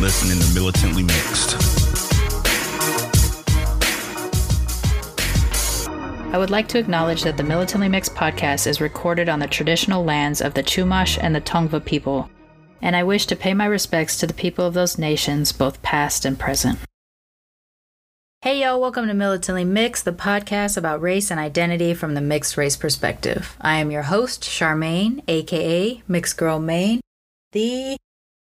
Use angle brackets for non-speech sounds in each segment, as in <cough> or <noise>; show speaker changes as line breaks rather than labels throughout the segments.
listening to Militantly Mixed.
I would like to acknowledge that the Militantly Mixed podcast is recorded on the traditional lands of the Chumash and the Tongva people, and I wish to pay my respects to the people of those nations, both past and present. Hey, yo, welcome to Militantly Mixed, the podcast about race and identity from the mixed race perspective. I am your host, Sharmane, aka Mixed Girl Mane, the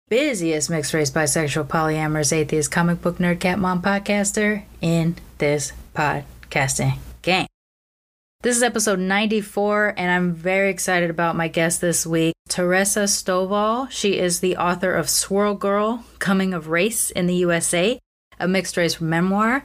busiest mixed race, bisexual, polyamorous, atheist, comic book nerd, cat mom podcaster in this podcasting game. This is episode 94, and I'm very excited about my guest this week, TaRessa Stovall. She is the author of Swirl Girl Coming of Race in the USA, a mixed race memoir.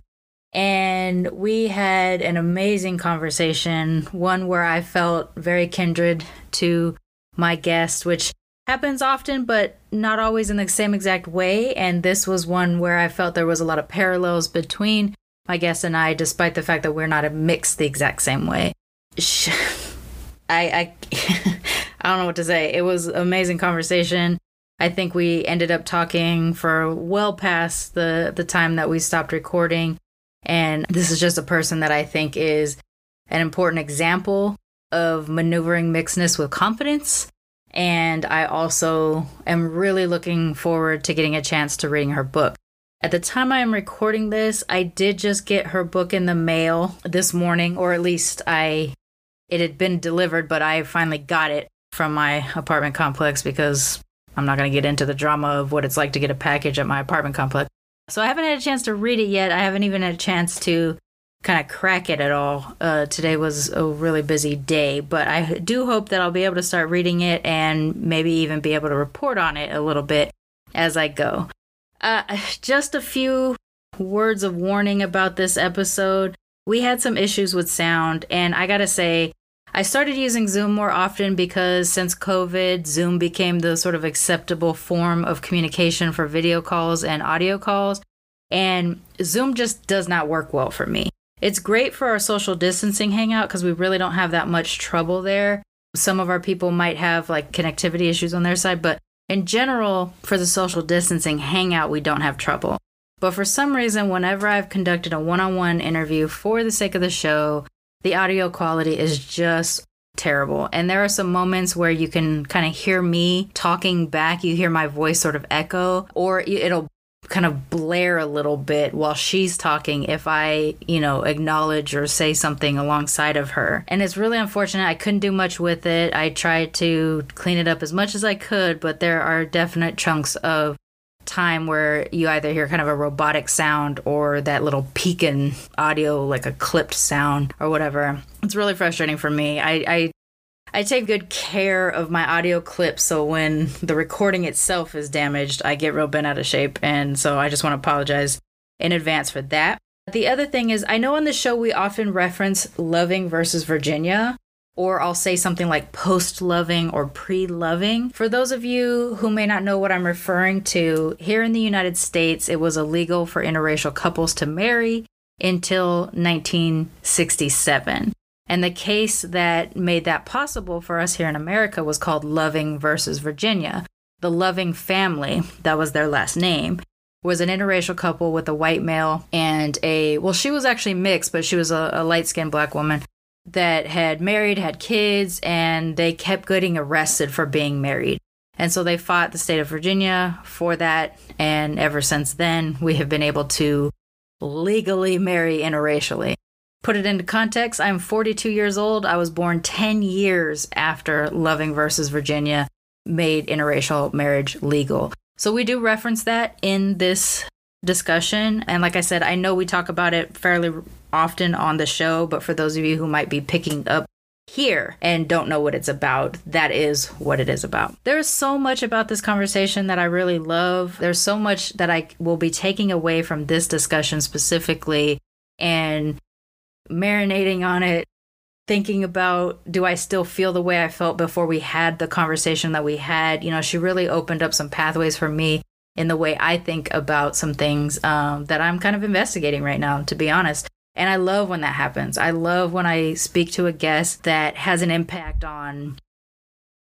And we had an amazing conversation, one where I felt very kindred to my guest, which happens often, but not always in the same exact way. And this was one where I felt there was a lot of parallels between my guest and I, despite the fact that we're not mixed the exact same way. <laughs> I I <laughs> I don't know what to say. It was amazing conversation. I think we ended up talking for well past the the time that we stopped recording, and this is just a person that I think is an important example of maneuvering mixedness with confidence. And I also am really looking forward to getting a chance to reading her book. At the time I am recording this, I did just get her book in the mail this morning, or at least I it had been delivered, but I finally got it from my apartment complex because I'm not going to get into the drama of what it's like to get a package at my apartment complex. So I haven't had a chance to read it yet. I haven't even had a chance to kind of crack it at all. Uh, today was a really busy day, but I do hope that I'll be able to start reading it and maybe even be able to report on it a little bit as I go. Uh, just a few words of warning about this episode. We had some issues with sound, and I gotta say, I started using Zoom more often because since COVID, Zoom became the sort of acceptable form of communication for video calls and audio calls. And Zoom just does not work well for me. It's great for our social distancing hangout because we really don't have that much trouble there. Some of our people might have like connectivity issues on their side, but in general, for the social distancing hangout, we don't have trouble. But for some reason, whenever I've conducted a one on one interview for the sake of the show, the audio quality is just terrible. And there are some moments where you can kind of hear me talking back. You hear my voice sort of echo, or it'll kind of blare a little bit while she's talking if I, you know, acknowledge or say something alongside of her. And it's really unfortunate. I couldn't do much with it. I tried to clean it up as much as I could, but there are definite chunks of time where you either hear kind of a robotic sound or that little peaking audio, like a clipped sound or whatever. It's really frustrating for me. I, I I take good care of my audio clips so when the recording itself is damaged, I get real bent out of shape. And so I just want to apologize in advance for that. The other thing is, I know on the show we often reference loving versus Virginia, or I'll say something like post loving or pre loving. For those of you who may not know what I'm referring to, here in the United States, it was illegal for interracial couples to marry until 1967. And the case that made that possible for us here in America was called Loving versus Virginia. The Loving family, that was their last name, was an interracial couple with a white male and a, well, she was actually mixed, but she was a, a light skinned black woman that had married, had kids, and they kept getting arrested for being married. And so they fought the state of Virginia for that. And ever since then, we have been able to legally marry interracially. Put it into context, I'm 42 years old. I was born 10 years after Loving versus Virginia made interracial marriage legal. So we do reference that in this discussion. And like I said, I know we talk about it fairly often on the show, but for those of you who might be picking up here and don't know what it's about, that is what it is about. There's so much about this conversation that I really love. There's so much that I will be taking away from this discussion specifically and marinating on it, thinking about do I still feel the way I felt before we had the conversation that we had. You know, she really opened up some pathways for me in the way I think about some things um, that I'm kind of investigating right now, to be honest. And I love when that happens. I love when I speak to a guest that has an impact on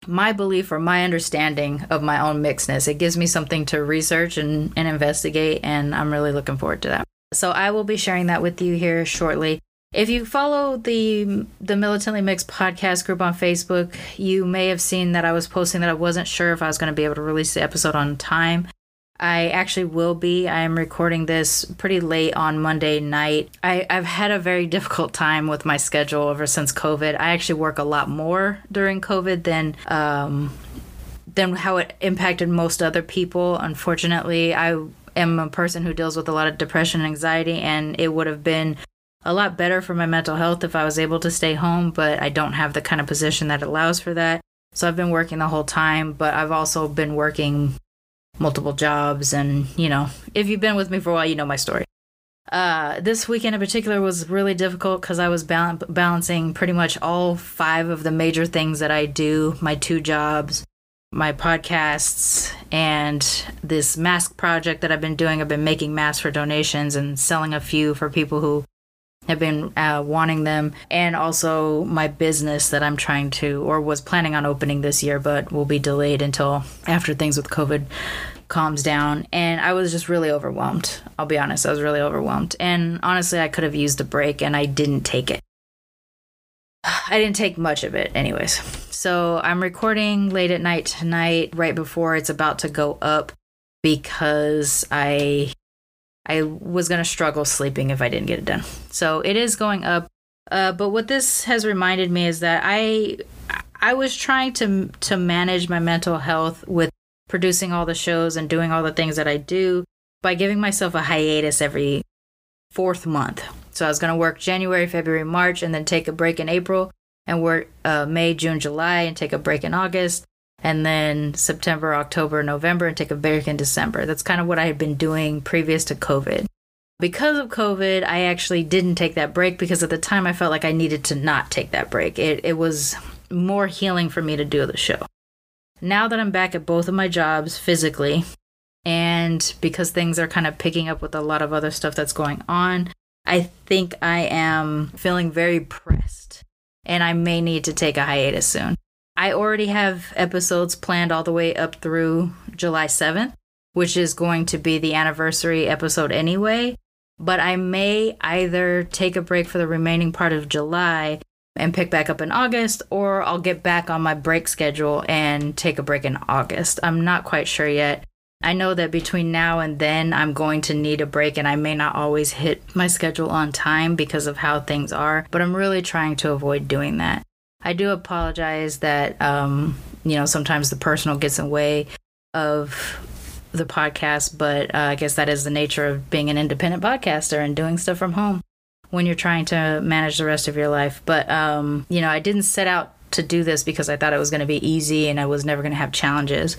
my belief or my understanding of my own mixedness. It gives me something to research and, and investigate, and I'm really looking forward to that. So I will be sharing that with you here shortly. If you follow the the Militantly Mixed podcast group on Facebook, you may have seen that I was posting that I wasn't sure if I was going to be able to release the episode on time. I actually will be. I am recording this pretty late on Monday night. I, have had a very <laughs> difficult time with my schedule ever since COVID. I actually work a lot more during COVID than um, than how it impacted most other people. Unfortunately, I am a person who deals with a lot of depression and anxiety, and it would have been a lot better for my mental health if I was able to stay home, but I don't have the kind of position that allows for that. So I've been working the whole time, but I've also been working multiple jobs. And, you know, if you've been with me for a while, you know my story. Uh, this weekend in particular was really difficult because I was bal- balancing pretty much all five of the major things that I do my two jobs, my podcasts, and this mask project that I've been doing. I've been making masks for donations and selling a few for people who have been uh, wanting them, and also my business that I'm trying to or was planning on opening this year, but will be delayed until after things with COVID calms down. And I was just really overwhelmed. I'll be honest, I was really overwhelmed. And honestly, I could have used a break, and I didn't take it. I didn't take much of it, anyways. So I'm recording late at night tonight, right before it's about to go up, because I I was going to struggle sleeping if I didn't get it done. So it is going up. Uh, but what this has reminded me is that I I was trying to to manage my mental health with producing all the shows and doing all the things that I do by giving myself a hiatus every fourth month. So I was going to work January, February, March, and then take a break in April, and work uh, May, June, July, and take a break in August, and then September, October, November, and take a break in December. That's kind of what I had been doing previous to COVID. Because of COVID, I actually didn't take that break because at the time I felt like I needed to not take that break. It, it was more healing for me to do the show. Now that I'm back at both of my jobs physically, and because things are kind of picking up with a lot of other stuff that's going on, I think I am feeling very pressed and I may need to take a hiatus soon. I already have episodes planned all the way up through July 7th, which is going to be the anniversary episode anyway. But I may either take a break for the remaining part of July and pick back up in August, or I'll get back on my break schedule and take a break in August. I'm not quite sure yet. I know that between now and then, I'm going to need a break, and I may not always hit my schedule on time because of how things are, but I'm really trying to avoid doing that. I do apologize that um, you know sometimes the personal gets in the way of the podcast, but uh, I guess that is the nature of being an independent podcaster and doing stuff from home when you're trying to manage the rest of your life. But um, you know, I didn't set out to do this because I thought it was going to be easy and I was never going to have challenges.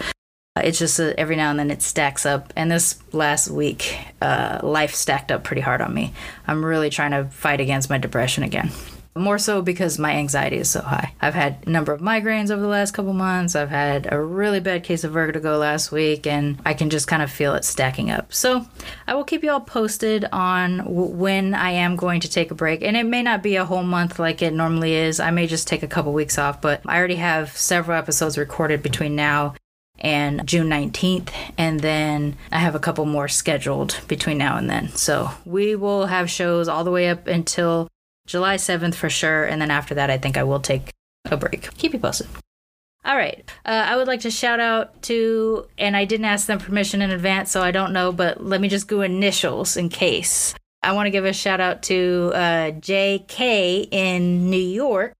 It's just uh, every now and then it stacks up. And this last week, uh, life stacked up pretty hard on me. I'm really trying to fight against my depression again more so because my anxiety is so high. I've had a number of migraines over the last couple months. I've had a really bad case of vertigo last week, and I can just kind of feel it stacking up. So I will keep you all posted on w- when I am going to take a break. And it may not be a whole month like it normally is. I may just take a couple weeks off, but I already have several episodes recorded between now and June 19th. And then I have a couple more scheduled between now and then. So we will have shows all the way up until July 7th for sure. And then after that, I think I will take a break. Keep you posted. All right. Uh, I would like to shout out to, and I didn't ask them permission in advance, so I don't know, but let me just go initials in case. I want to give a shout out to uh, JK in New York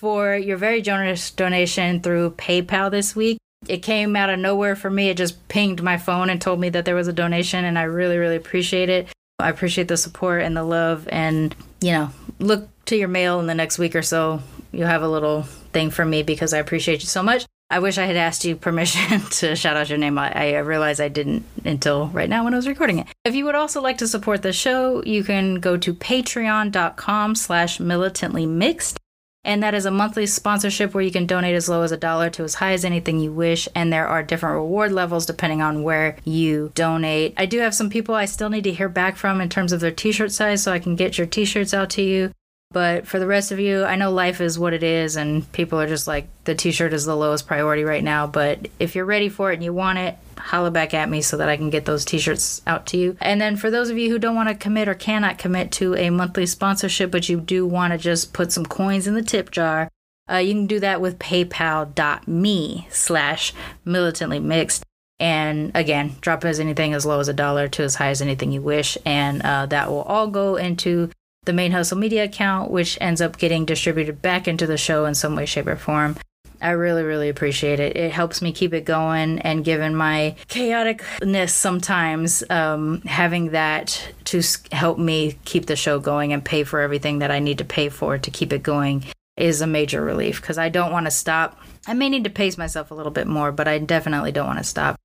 for your very generous donation through PayPal this week. It came out of nowhere for me. It just pinged my phone and told me that there was a donation, and I really, really appreciate it. I appreciate the support and the love, and you know, look to your mail in the next week or so. you have a little thing for me because I appreciate you so much. I wish I had asked you <laughs> permission to shout out your name. I, I realized I didn't until right now when I was recording it. If you would also like to support the show, you can go to patreon.com slash militantly mixed. And that is a monthly sponsorship where you can donate as low as a dollar to as high as anything you wish. And there are different reward levels depending on where you donate. I do have some people I still need to hear back from in terms of their t shirt size so I can get your t shirts out to you. But for the rest of you, I know life is what it is, and people are just like, the t shirt is the lowest priority right now. But if you're ready for it and you want it, holla back at me so that I can get those t shirts out to you. And then for those of you who don't want to commit or cannot commit to a monthly sponsorship, but you do want to just put some coins in the tip jar, uh, you can do that with paypal.me slash militantly mixed. And again, drop as anything as low as a dollar to as high as anything you wish. And uh, that will all go into the main hustle media account, which ends up getting distributed back into the show in some way, shape, or form. I really, really appreciate it. It helps me keep it going, and given my chaoticness sometimes, um, having that to help me keep the show going and pay for everything that I need to pay for to keep it going is a major relief because I don't want to stop. I may need to pace myself a little bit more, but I definitely don't want to stop.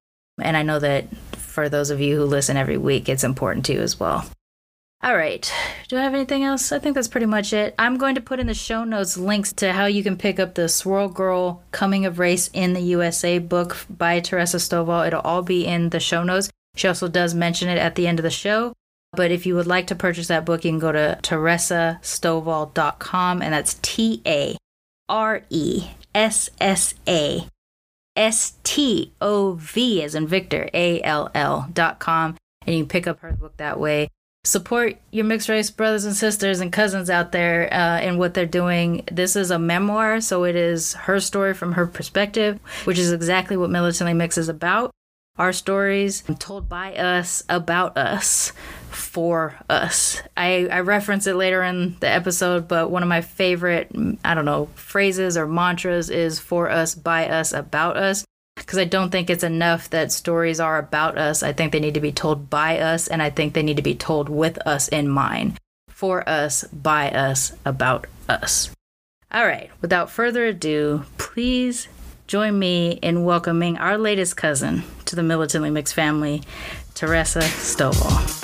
And I know that for those of you who listen every week, it's important to you as well. All right. Do I have anything else? I think that's pretty much it. I'm going to put in the show notes links to how you can pick up the Swirl Girl Coming of Race in the USA book by TaRessa Stovall. It'll all be in the show notes. She also does mention it at the end of the show. But if you would like to purchase that book, you can go to taressastovall.com, and that's T A R E S S A S T O V as in Victor, A L L.com, and you can pick up her book that way support your mixed race brothers and sisters and cousins out there uh, in what they're doing. This is a memoir, so it is her story from her perspective, which is exactly what Militantly Mix is about. Our stories told by us, about us, for us. I, I reference it later in the episode, but one of my favorite, I don't know, phrases or mantras is for us, by us, about us because I don't think it's enough that stories are about us. I think they need to be told by us, and I think they need to be told with us in mind. For us, by us, about us. All right, without further ado, please join me in welcoming our latest cousin to the Militantly Mixed family, TaRessa Stovall.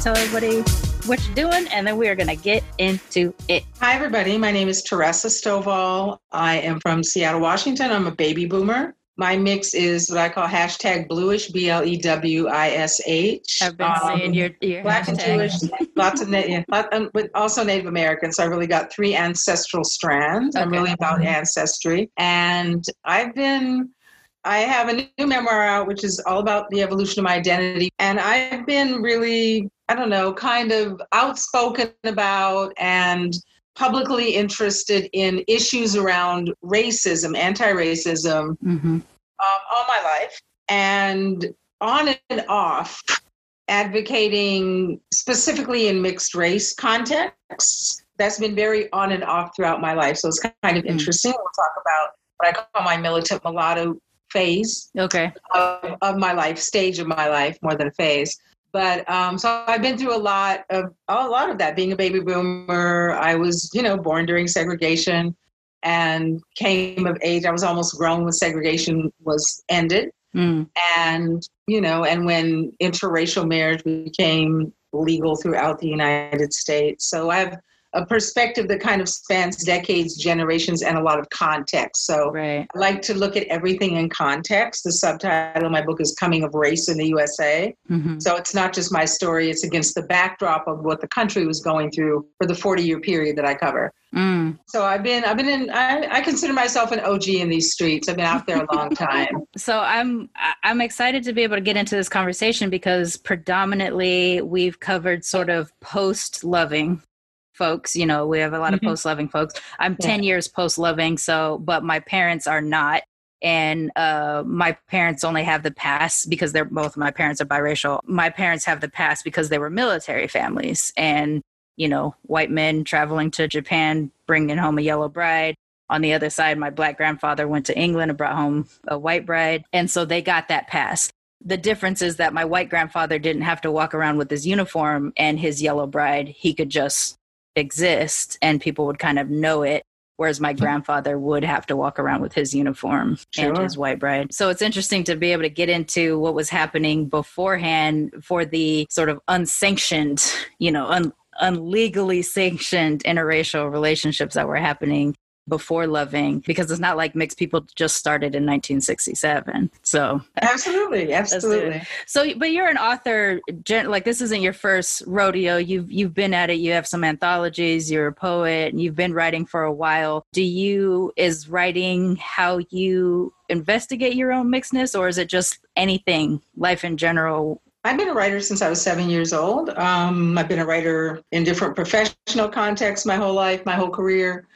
Tell everybody what you're doing, and then we are going to get into it.
Hi, everybody. My name is TaRessa Stovall. I am from Seattle, Washington. I'm a baby boomer. My mix is what I call hashtag bluish, B L E W I S H.
I've been um, seeing your, your
black
hashtag.
and Jewish, lots of, yeah, um, but also Native American. So I really got three ancestral strands. Okay. I'm really about ancestry. And I've been I have a new memoir out, which is all about the evolution of my identity. And I've been really, I don't know, kind of outspoken about and publicly interested in issues around racism, anti racism, mm-hmm. um, all my life. And on and off, advocating specifically in mixed race contexts. That's been very on and off throughout my life. So it's kind of mm-hmm. interesting. We'll talk about what I call my militant mulatto phase
okay
of, of, my life stage of my life more than a phase but um, so i've been through a lot of a lot of that being a baby boomer. I was you know born during segregation and came of age. I was almost grown when segregation was ended. Mm. and you know and when interracial marriage became legal throughout the united states. So i've a perspective that kind of spans decades, generations, and a lot of context. So right. I like to look at everything in context. The subtitle of my book is Coming of Race in the USA. Mm-hmm. So it's not just my story, it's against the backdrop of what the country was going through for the 40 year period that I cover. Mm. So I've been, I've been in, I, I consider myself an OG in these streets. I've been out there a long <laughs> time.
so I'm, I'm excited to be able to get into this conversation because predominantly we've covered sort of post loving folks. You know, we have a lot of mm-hmm. post loving folks. I'm yeah. 10 years post loving, so, but my parents are not. and uh, my parents only have the past because they're both my parents are biracial. My parents have the past because they were military families, and you know, white men traveling to Japan, bringing home a yellow bride. On the other side, my black grandfather went to England and brought home a white bride, and so they got that pass. The difference is that my white grandfather didn't have to walk around with his uniform and his yellow bride. He could just exist, and people would kind of know it whereas my hmm. grandfather would have to walk around with his uniform sure. and his white bride. So it's interesting to be able to get into what was happening beforehand for the sort of unsanctioned, you know, un- unlegally sanctioned interracial relationships that were happening before loving because it's not like mixed people just started in 1967 so
absolutely <laughs> absolutely.
So but you're an author like this isn't your first rodeo. You've you've been at it. You have some anthologies. You're a poet and you've been writing for a while. Do you is writing how you investigate your own mixedness or is it just anything life in general?
I've been a writer since I was seven years old. Um, I've been a writer in different professional contexts my whole life, my whole career.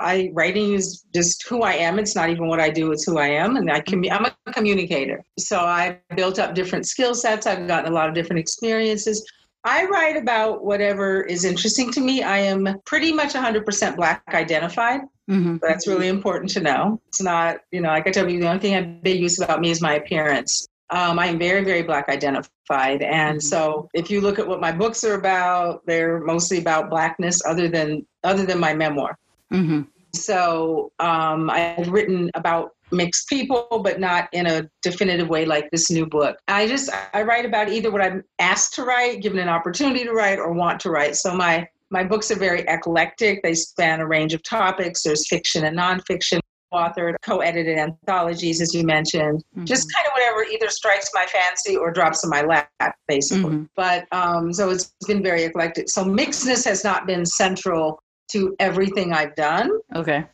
I writing is just who I am. It's not even what I do; it's who I am, and I can. I'm a communicator, so I built up different skill sets. I've gotten a lot of different experiences. I write about whatever is interesting to me. I am pretty much 100% Black identified. Mm-hmm. That's really important to know. It's not, you know, like I tell you, the only thing I've been used about me is my appearance. Um, I am very, very Black identified. And mm-hmm. so if you look at what my books are about, they're mostly about Blackness other than other than my memoir. Mm-hmm. So um, I've written about mixed people, but not in a definitive way like this new book. I just I write about either what I'm asked to write, given an opportunity to write, or want to write. So my my books are very eclectic. They span a range of topics. There's fiction and nonfiction. Authored, co-edited anthologies, as you mentioned. Mm-hmm. Just kind of whatever either strikes my fancy or drops in my lap, basically. Mm-hmm. But um, so it's been very eclectic. So mixedness has not been central to everything I've done.
Okay.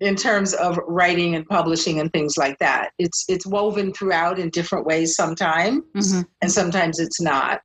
In terms of writing and publishing and things like that, it's it's woven throughout in different ways sometimes, mm-hmm. and sometimes it's not.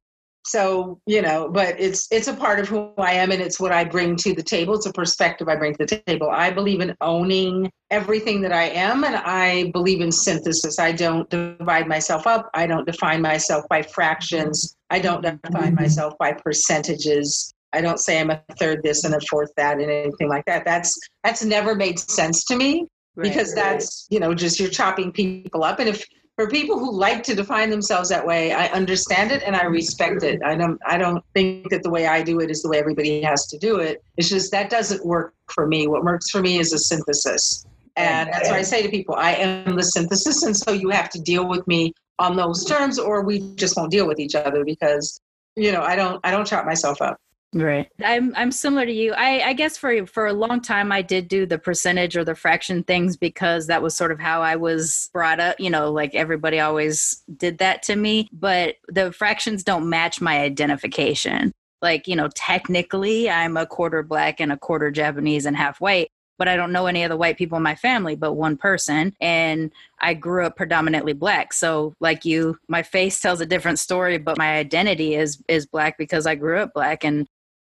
So you know, but it's it's a part of who I am, and it's what I bring to the table. It's a perspective I bring to the table. I believe in owning everything that I am, and I believe in synthesis. I don't divide myself up. I don't define myself by fractions. I don't define mm-hmm. myself by percentages. I don't say I'm a third this and a fourth that and anything like that. That's that's never made sense to me right, because that's you know just you're chopping people up. And if for people who like to define themselves that way, I understand it and I respect it. I don't I don't think that the way I do it is the way everybody has to do it. It's just that doesn't work for me. What works for me is a synthesis. And that's what I say to people, I am the synthesis, and so you have to deal with me on those terms, or we just won't deal with each other because you know I don't I don't chop myself up.
Right. I'm I'm similar to you. I, I guess for for a long time I did do the percentage or the fraction things because that was sort of how I was brought up. You know, like everybody always did that to me. But the fractions don't match my identification. Like, you know, technically I'm a quarter black and a quarter Japanese and half white, but I don't know any of the white people in my family but one person. And I grew up predominantly black. So like you, my face tells a different story, but my identity is is black because I grew up black and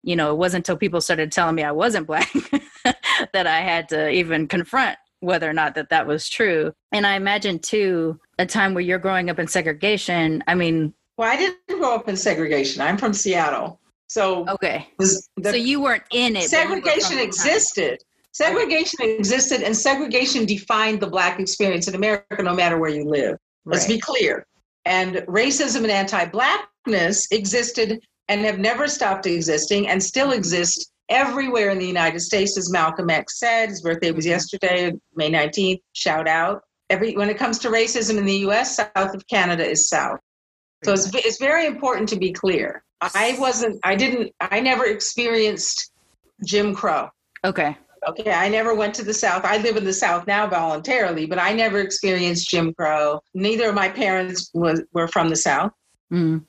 you know, it wasn't until people started telling me I wasn't black <laughs> that I had to even confront whether or not that that was true. And I imagine too, a time where you're growing up in segregation. I mean,
well, I didn't grow up in segregation. I'm from Seattle. So
okay, the, so you weren't in it.
Segregation existed. Segregation okay. existed, and segregation defined the black experience in America, no matter where you live. Let's right. be clear. And racism and anti-blackness existed and have never stopped existing and still exist everywhere in the United States, as Malcolm X said. His birthday was yesterday, May 19th. Shout out. Every when it comes to racism in the U.S., south of Canada is south. So it's it's very important to be clear. I wasn't. I didn't. I never experienced Jim Crow.
Okay.
Okay, I never went to the South. I live in the South now voluntarily, but I never experienced Jim Crow. Neither of my parents was, were from the South. Mm.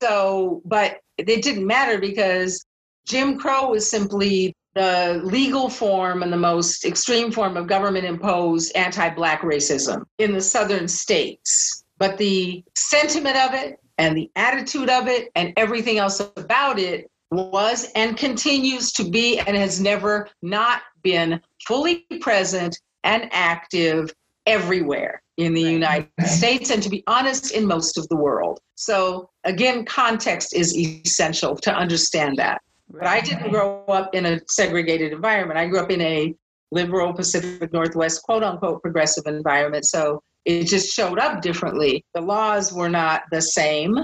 So, but it didn't matter because Jim Crow was simply the legal form and the most extreme form of government imposed anti Black racism in the southern states. But the sentiment of it and the attitude of it and everything else about it was and continues to be and has never not been fully present and active everywhere in the
Right.
United States and to be honest, in most of the world. So again, context is essential to understand that. But I didn't grow up in a segregated environment. I grew up in a liberal Pacific Northwest, quote unquote, progressive environment. So it just showed up differently. The laws were not the same.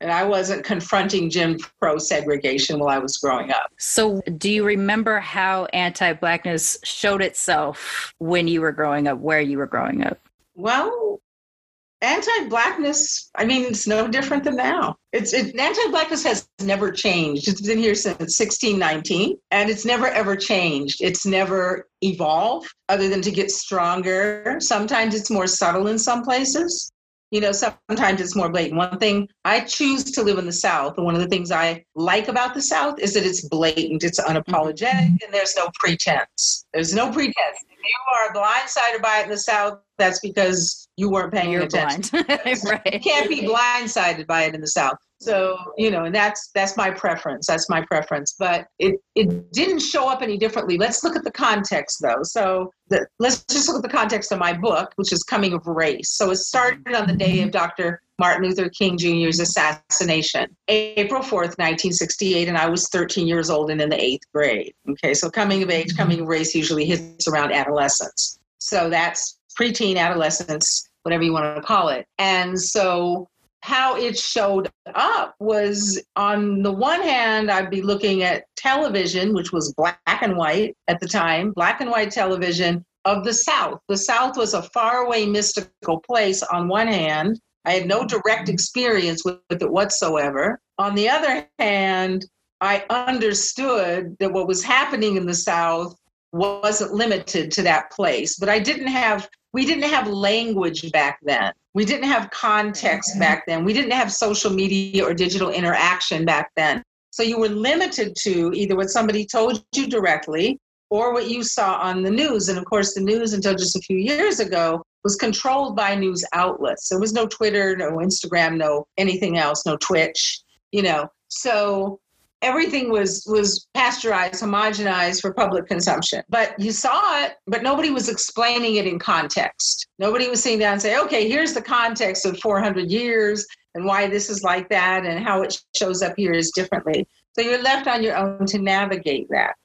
And I wasn't confronting Jim Crow segregation while I was growing up.
So, do you remember how anti blackness showed itself when you were growing up, where you were growing up?
Well, anti-blackness, I mean, it's no different than now. It's it, anti-blackness has never changed. It's been here since 1619, and it's never ever changed. It's never evolved, other than to get stronger. Sometimes it's more subtle in some places. You know, sometimes it's more blatant. One thing I choose to live in the South, and one of the things I like about the South is that it's blatant, it's unapologetic, mm-hmm. and there's no pretense. There's no pretense. You are blindsided by it in the South, that's because you weren't paying
You're
attention.
blind, <laughs>
You can't be blindsided by it in the South. So, you know, and that's that's my preference. That's my preference. But it it didn't show up any differently. Let's look at the context though. So the, let's just look at the context of my book, which is Coming of Race. So it started on the day of Dr. Martin Luther King Jr.'s assassination, April 4th, 1968, and I was 13 years old and in the eighth grade. Okay, so coming of age, coming of race usually hits around adolescence. So that's preteen, adolescence, whatever you want to call it. And so how it showed up was on the one hand, I'd be looking at television, which was black and white at the time, black and white television of the South. The South was a faraway, mystical place on one hand. I had no direct experience with, with it whatsoever. On the other hand, I understood that what was happening in the South wasn't limited to that place. But I didn't have, we didn't have language back then. We didn't have context mm-hmm. back then. We didn't have social media or digital interaction back then. So you were limited to either what somebody told you directly or what you saw on the news. And of course, the news until just a few years ago was controlled by news outlets. There was no Twitter, no Instagram, no anything else, no Twitch, you know. So everything was was pasteurized, homogenized for public consumption. But you saw it, but nobody was explaining it in context. Nobody was sitting down and say, okay, here's the context of 400 years and why this is like that and how it shows up here is differently. So you're left on your own to navigate that.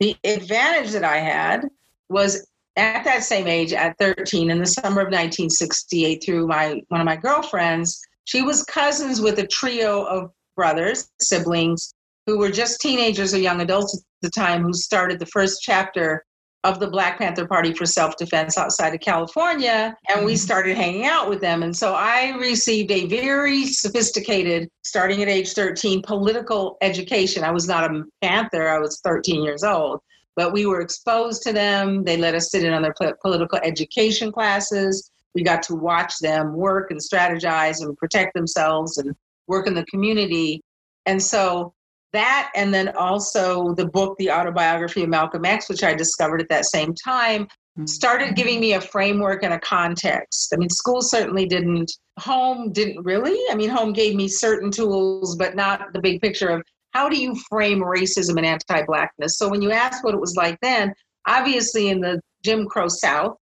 The advantage that I had was at that same age, at 13, in the summer of 1968, through my one of my girlfriends, she was cousins with a trio of brothers, siblings, who were just teenagers or young adults at the time, who started the first chapter of the Black Panther Party for Self Defense outside of California. And we mm-hmm. started hanging out with them. And so I received a very sophisticated, starting at age 13, political education. I was not a Panther, I was 13 years old. But we were exposed to them. They let us sit in on their political education classes. We got to watch them work and strategize and protect themselves and work in the community. And so that and then also the book the autobiography of malcolm x which i discovered at that same time started giving me a framework and a context. I mean school certainly didn't home didn't really. I mean home gave me certain tools but not the big picture of how do you frame racism and anti-blackness. So when you ask what it was like then obviously in the jim crow south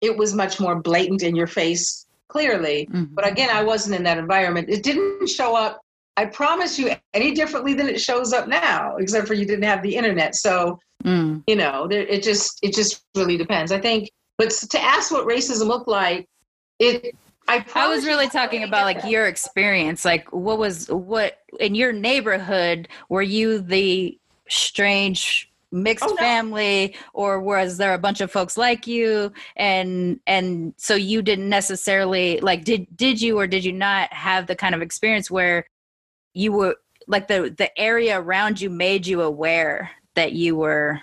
it was much more blatant in your face clearly.
Mhm.
but again i wasn't in that environment. It didn't show up I promise you any differently than it shows up now, except for you didn't have the internet. So,
Mm.
you know, there, it just it just really depends. I think, but to ask what racism looked like, it. I,
I was really talking about like your experience. Like, what was what in your neighborhood? Were you the strange mixed
Oh, no.
family, or was there a bunch of folks like you? And and so you didn't necessarily like did did you or did you not have the kind of experience where you were like the the area around you made you aware that you were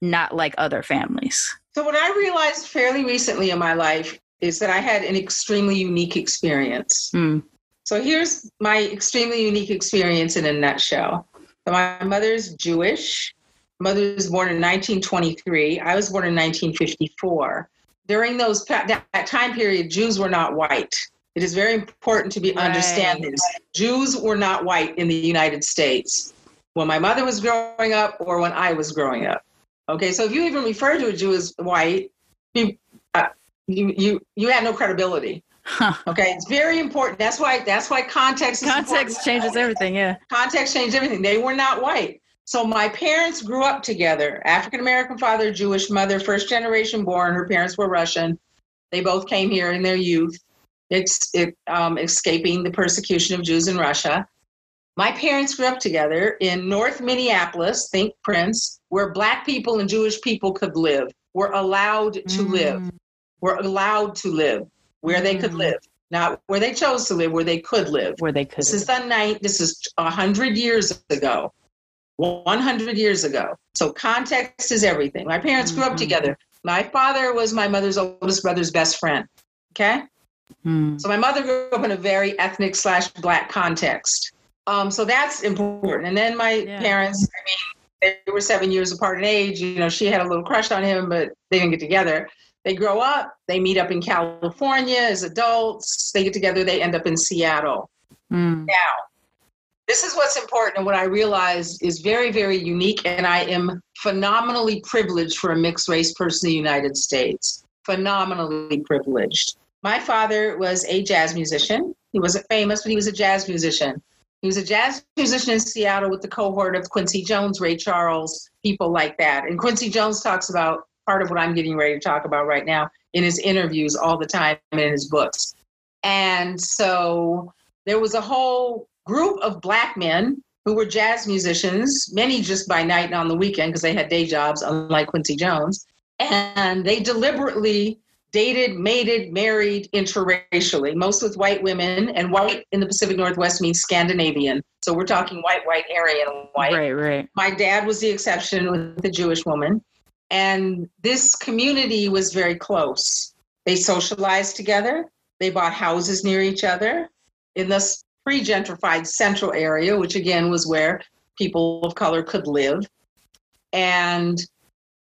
not like other families?
So what I realized fairly recently in my life is that I had an extremely unique experience.
Mm.
So here's my extremely unique experience in a nutshell. So my mother's Jewish. Mother was born in 1923. I was born in 1954. During those that, that time period, Jews were not white. It is very important to be
Right.
understand this. Jews were not white in the United States when my mother was growing up or when I was growing up. Okay, so if you even refer to a Jew as white, you uh, you you you had no credibility.
Huh.
Okay, it's very important. That's why that's why context is
Context changes everything. Yeah.
Context changed everything. They were not white. So my parents grew up together. African American father, Jewish mother, first generation born. Her parents were Russian. They both came here in their youth, it's it, um, escaping the persecution of Jews in Russia. My parents grew up together in North Minneapolis, think Prince, where black people and Jewish people could live, were allowed to live, were allowed to live where they could
Mm.
live, not where they chose to live, where they could live.
Where they could.
This is the night, this is a hundred years ago. 100 years ago. So context is everything. My parents grew up
Mhm.
together. My father was my mother's oldest brother's best friend. Okay.
Hmm.
So my mother grew up in a very ethnic slash black context. Um, so that's important. And then my
Yeah.
parents, I mean, they were seven years apart in age. You know, she had a little crush on him, but they didn't get together. They grow up, they meet up in California as adults, they get together, they end up in Seattle.
Hmm.
Now, this is what's important and what I realize is very, very unique. And I am phenomenally privileged for a mixed race person in the United States. Phenomenally privileged. My father was a jazz musician. He wasn't famous, but he was a jazz musician. He was a jazz musician in Seattle with the cohort of Quincy Jones, Ray Charles, people like that. And Quincy Jones talks about part of what I'm getting ready to talk about right now in his interviews all the time and in his books. And so there was a whole group of black men who were jazz musicians, many just by night and on the weekend because they had day jobs, unlike Quincy Jones. And they deliberately dated, mated, married interracially, most with white women. And white in the Pacific Northwest means Scandinavian. So we're talking white, white, Aryan, white
Right. Right.
my dad was the exception with a Jewish woman. And this community was very close. They socialized together. They bought houses near each other in this pre gentrified central area, which again was where people of color could live. And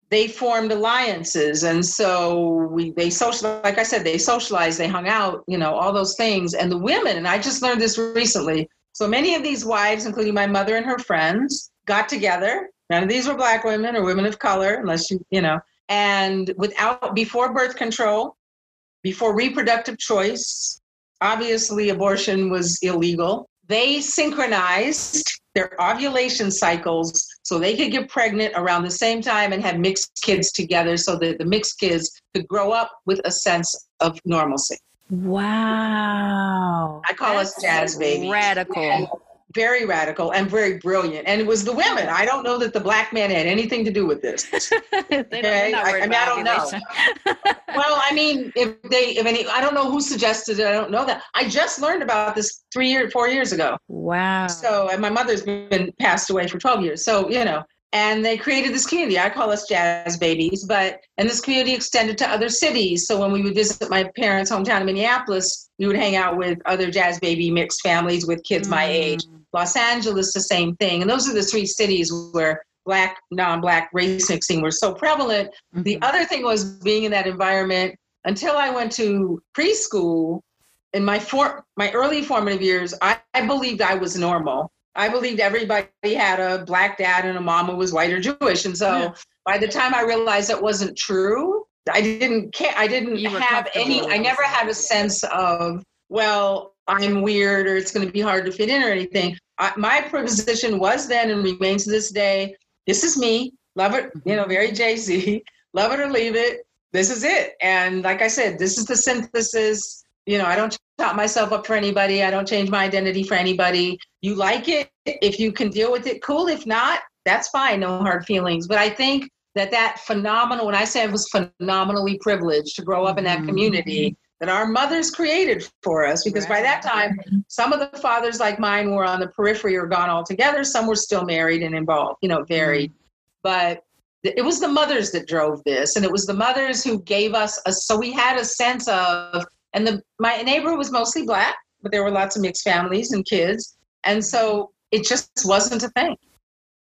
they formed alliances. And so we, they social, like I said, they socialized, they hung out, you know, all those things. And the women, and I just learned this recently. So many of these wives, including my mother and her friends, got together. None of these were black women or women of color, unless you, you know, and without, before birth control, before reproductive choice, obviously abortion was illegal. They synchronized their ovulation cycles so they could get pregnant around the same time and have mixed kids together so that the mixed kids could grow up with a sense of normalcy.
Wow.
I call us jazz babies.
Radical.
Very radical and very brilliant. And it was the women. I don't know that the black man had anything to do with this. <laughs>
They don't-
I-
worried
I mean, I don't know. well, I mean, if they, if any, I don't know who suggested it. I don't know that. I just learned about this three years, four years ago.
wow.
So, and my mother's been passed away for 12 years. So, you know, and they created this community. I call us jazz babies, but, and this community extended to other cities. So when we would visit my parents' hometown in Minneapolis, we would hang out with other jazz baby mixed families with kids my age. Los Angeles, the same thing. And those are the three cities where black, non-black race mixing were so prevalent. The
Mhm.
other thing was being in that environment until I went to preschool. In my for, my early formative years, I, I believed I was normal. I believed everybody had a black dad and a mom who was white or Jewish. And so
Yeah.
by the time I realized that wasn't true, I didn't care. I didn't have any, I never had a sense of, well, I'm weird or it's going to be hard to fit in or anything. I, my position was then and remains to this day this is me. Love it, you know, very Jay Z. Love it or leave it. This is it. And like I said, this is the synthesis. You know, I don't top myself up for anybody. I don't change my identity for anybody. You like it. If you can deal with it, cool. If not, that's fine. No hard feelings. But I think that that phenomenal, when I say I was phenomenally privileged to grow up in that
Mhm.
community that our mothers created for us, because by that time, some of the fathers like mine were on the periphery or gone altogether. Some were still married and involved, you know, varied. But it was the mothers that drove this, and it was the mothers who gave us a. So we had a sense of, and the my neighbor was mostly black, but there were lots of mixed families and kids, and so it just wasn't a thing.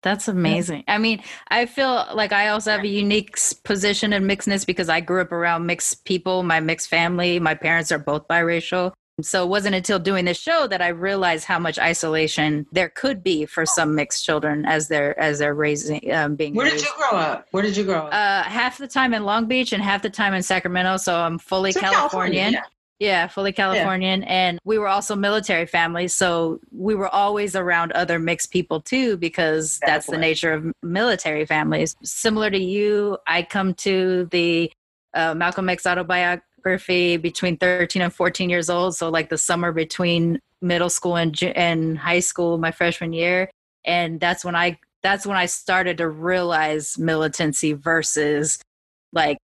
That's amazing. I mean, I feel like I also have a unique position in mixedness because I grew up around mixed people, my mixed family. My parents are both biracial. So it wasn't until doing this show that I realized how much isolation there could be for some mixed children as they're as they're raising um, being.
Where did you grow up? Where did you grow up?
Uh, half the time in Long Beach and half the time in Sacramento. So I'm fully
So
Californian.
yeah.
Yeah, fully Californian. And we were also military families. So we were always around other mixed people too, because that's the nature of military families. Similar to you, I come to the uh, Malcolm X autobiography between 13 and 14 years old. So, like the summer between middle school and, and high school, my freshman year. And that's when I that's when I started to realize militancy versus like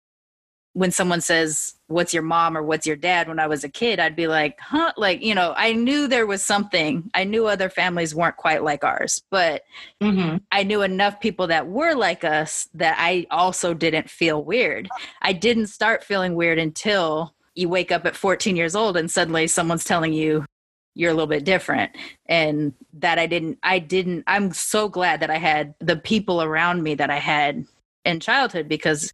when someone says what's your mom or what's your dad when i was a kid i'd be like huh? Like you know i knew there was something. I knew other families weren't quite like ours but
hmm
i knew enough people that were like us that i also didn't feel weird. I didn't start feeling weird until you wake up at 14 years old and suddenly someone's telling you you're a little bit different. And that i didn't i didn't i'm so glad that i had the people around me that i had in childhood because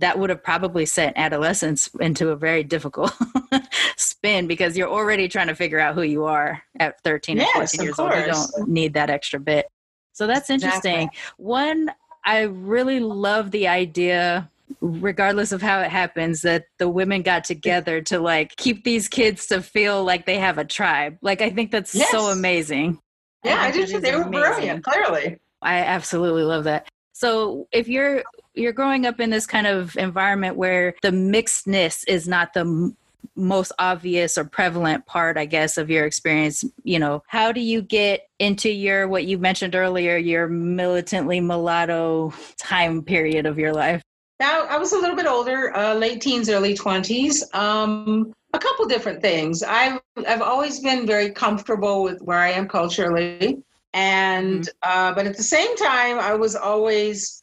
that would have probably sent adolescence into a very difficult <laughs> spin because you're already trying to figure out who you are at 13
Yes,
or 14
of
years old. You
course.
don't need that extra bit. So that's interesting.
Exactly.
One, I really love the idea, regardless of how it happens, that the women got together to like keep these kids to feel like they have a tribe. Like, I think that's so amazing.
Yeah, I
think
do too. They were
amazing.
brilliant, clearly.
I absolutely love that. So if you're you're growing up in this kind of environment where the mixedness is not the most obvious or prevalent part i guess of your experience you know how do you get into your what you mentioned earlier your militantly mulatto time period of your life
Now, I was a little bit older, uh, late teens, early 20s. Um, a couple different things. I've, I've always been very comfortable with where I am culturally. And, uh, but at the same time, I was always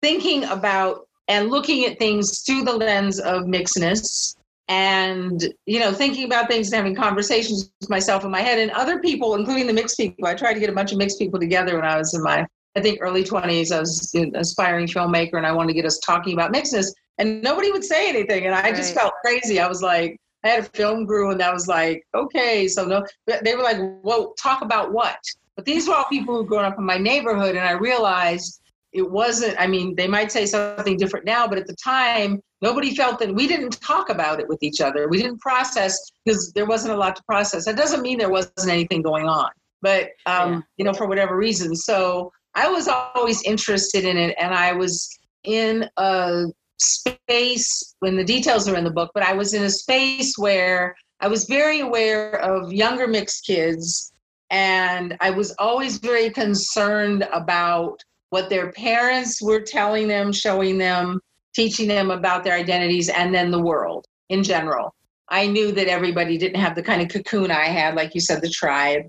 thinking about and looking at things through the lens of mixedness and, you know, thinking about things and having conversations with myself in my head and other people, including the mixed people. I tried to get a bunch of mixed people together when I was in my I think early 20s, I was an aspiring filmmaker and I wanted to get us talking about mixedness. And nobody would say anything. And I just felt crazy. I was like, I had a film crew and that was like, okay, so no, they were like, well, talk about what? But these were all people who grown up in my neighborhood. And I realized it wasn't, I mean, they might say something different now, but at the time, nobody felt that we didn't talk about it with each other. We didn't process because there wasn't a lot to process. That doesn't mean there wasn't anything going on, but, um,
Yeah.
you know, for whatever reason. So, I was always interested in it, and I was in a space when the details are in the book, but I was in a space where I was very aware of younger mixed kids, and I was always very concerned about what their parents were telling them, showing them, teaching them about their identities, and then the world in general. I knew that everybody didn't have the kind of cocoon I had, like you said, the tribe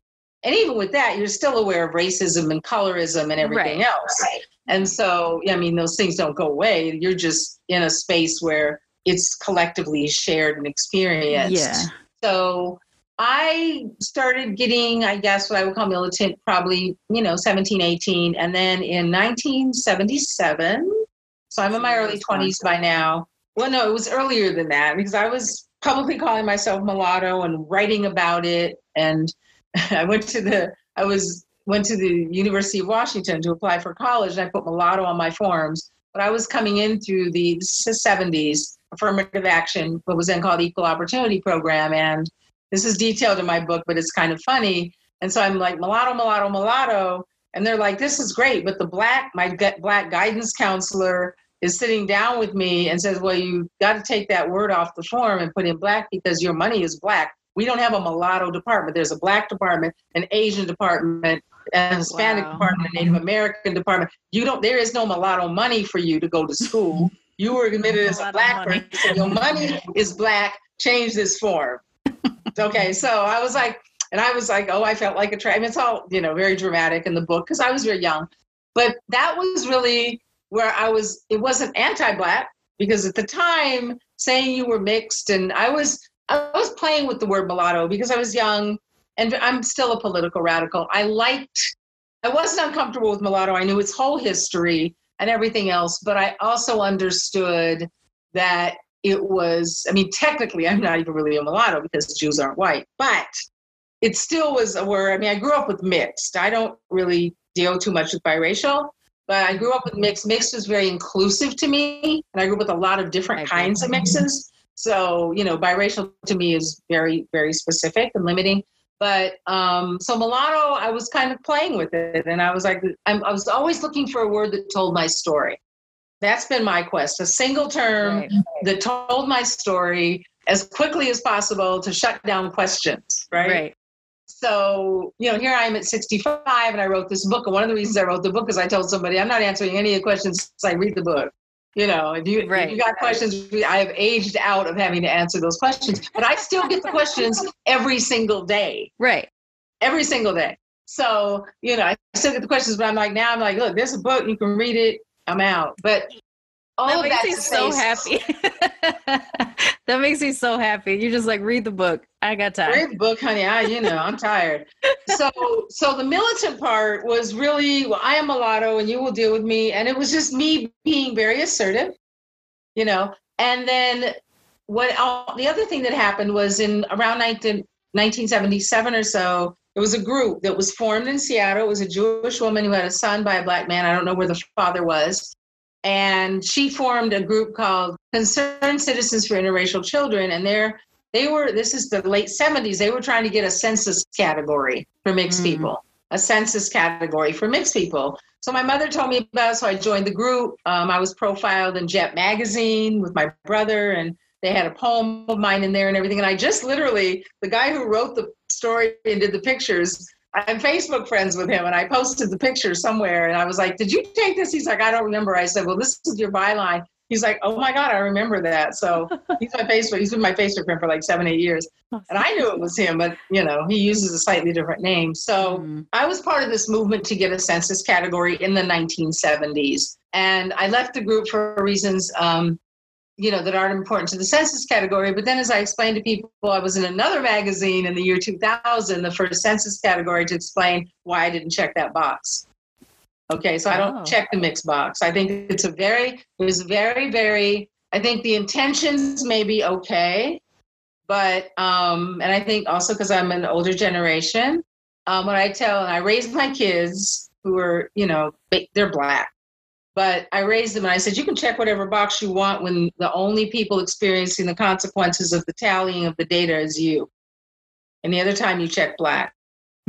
and even with that, you're still aware of racism and colorism and everything
Right.
else. And so, I mean, those things don't go away. You're just in a space where it's collectively shared and experienced.
Yeah.
So I started getting, I guess, what I would call militant probably, you know, 17, 18. And then in 1977, so I'm in my early 20s by now. Well, no, it was earlier than that because I was publicly calling myself mulatto and writing about it. And <laughs> I went to the, I was, went to the University of Washington to apply for college and I put mulatto on my forms. But I was coming in through the, this is the 70s affirmative action, what was then called Equal Opportunity Program. And this is detailed in my book, but it's kind of funny. And so I'm like, mulatto, mulatto, mulatto. And they're like, this is great. But the black, my black guidance counselor is sitting down with me and says, well, you got to take that word off the form and put in black because your money is black. We don't have a mulatto department. There's a black department, an Asian department, a Hispanic
Wow.
department, a Native American department. You don't, there is no mulatto money for you to go to school. <laughs> You were admitted as a black person. Your money <laughs> is black. Change this form. <laughs> okay, so I was like, and I was like, oh, I felt like a tribe. It's all, you know, very dramatic in the book because I was very young. But that was really where I was, it wasn't anti black because at the time saying you were mixed and I was, I was playing with the word mulatto because I was young and I'm still a political radical. I liked, I wasn't uncomfortable with mulatto. I knew its whole history and everything else, but I also understood that it was, I mean, technically, I'm not even really a mulatto because Jews aren't white, but it still was a word. I mean, I grew up with mixed. I don't really deal too much with biracial, but I grew up with mixed. Mixed was very inclusive to me, and I grew up with a lot of different kinds of mixes. So, you know, biracial to me is very, very specific and limiting. But um, so mulatto, I was kind of playing with it, and I was like, I'm, i was always looking for a word that told my story. That's been my quest: a single term right. that told my story as quickly as possible to shut down questions. Right. Right. So, you know, here I am at 65 and I wrote this book. And one of the reasons I wrote the book is I told somebody I'm not answering any of the questions I read the book. You know, if you, right. if you got questions, I have aged out of having to answer those questions, but I still get the questions every single day.
Right.
Every single day. So, you know, I still get the questions, but I'm like, now I'm like, look, there's a book, you can read it, I'm out. But
all that makes me so happy. <laughs> that makes me so happy. You just like read the book. I got time.
Read the book, honey. I, you know, I'm tired. So, so the militant part was really, well, I am mulatto, and you will deal with me, and it was just me being very assertive, you know. And then what? Uh, the other thing that happened was in around 19, 1977 or so. There was a group that was formed in Seattle. It was a Jewish woman who had a son by a black man. I don't know where the father was and she formed a group called Concerned Citizens for Interracial Children, and they're they were this is the late 70s they were trying to get a census category for mixed mm. people a census category for mixed people. So my mother told me about it so i joined the group. Um, i was profiled in jet magazine with my brother and they had a poem of mine in there and everything. And i just literally the guy who wrote the story and did the pictures I'm Facebook friends with him, and I posted the picture somewhere, and I was like, "Did you take this?" He's like, "I don't remember." I said, "Well, this is your byline." He's like, "Oh my God, I remember that." So <laughs> he's my Facebook. He's been my Facebook friend for like seven, eight years, and I knew it was him, but you know, he uses a slightly different name. So mm-hmm. I was part of this movement to get a census category in the 1970s, and I left the group for reasons. Um, you know that aren't important to the census category. But then as i explained to people i was in another magazine in the year 2000 the first census category to explain why i didn't check that box. Okay so i don't oh. check the mix box. I think it's a very it was very very i think the intentions may be okay but um and i think also because i'm an older generation um when i tell and i raise my kids who are you know they're black but I raised them and I said, you can check whatever box you want when the only people experiencing the consequences of the tallying of the data is you. And the other time you check black.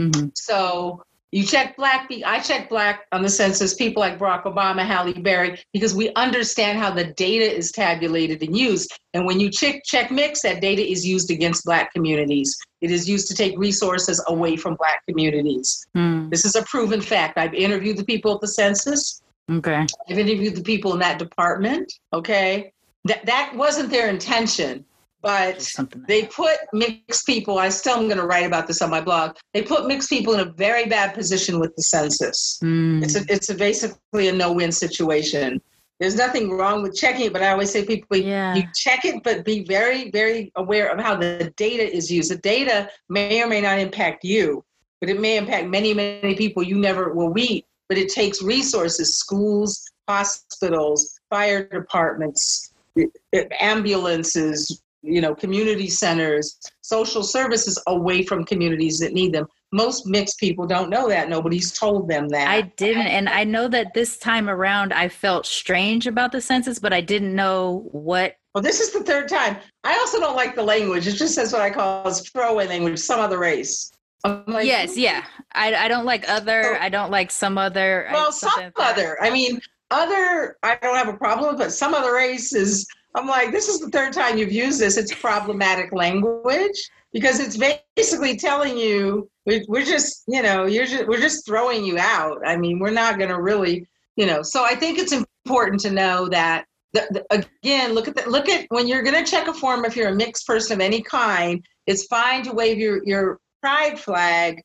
Mm-hmm. So you check black. I check black on the census, people like Barack Obama, Halle Berry, because we understand how the data is tabulated and used. And when you check, check mix, that data is used against black communities. It is used to take resources away from black communities. Mm. This is a proven fact. I've interviewed the people at the census.
Okay.
I've interviewed the people in that department. Okay. That that wasn't their intention, but they put mixed people. I still am going to write about this on my blog. They put mixed people in a very bad position with the census. Mm. It's a, it's a basically a no-win situation. There's nothing wrong with checking it, but I always say people yeah. you check it, but be very very aware of how the data is used. The data may or may not impact you, but it may impact many many people you never will meet but it takes resources schools, hospitals, fire departments, eh, eh, ambulances, you know, community centers, social services away from communities that need them. Most mixed people don't know that. Nobody's told them that.
I didn't. And I know that this time around I felt strange about the census, but I didn't know what.
Well, this is the third time. I also don't like the language. It just says what I call as throwaway language, some other race.
Like, yes, yeah. Hmm. I, I don't like other. Oh. I don't like some other.
Well, some other. I mean, other. I don't have a problem, but some other races. I'm like, this is the third time you've used this. It's problematic language because it's basically telling you we're just, you know, you're just we're just throwing you out. I mean, we're not going to really, you know. So I think it's important to know that the, the, again, look at the, look at when you're going to check a form. If you're a mixed person of any kind, it's fine to wave your your pride flag,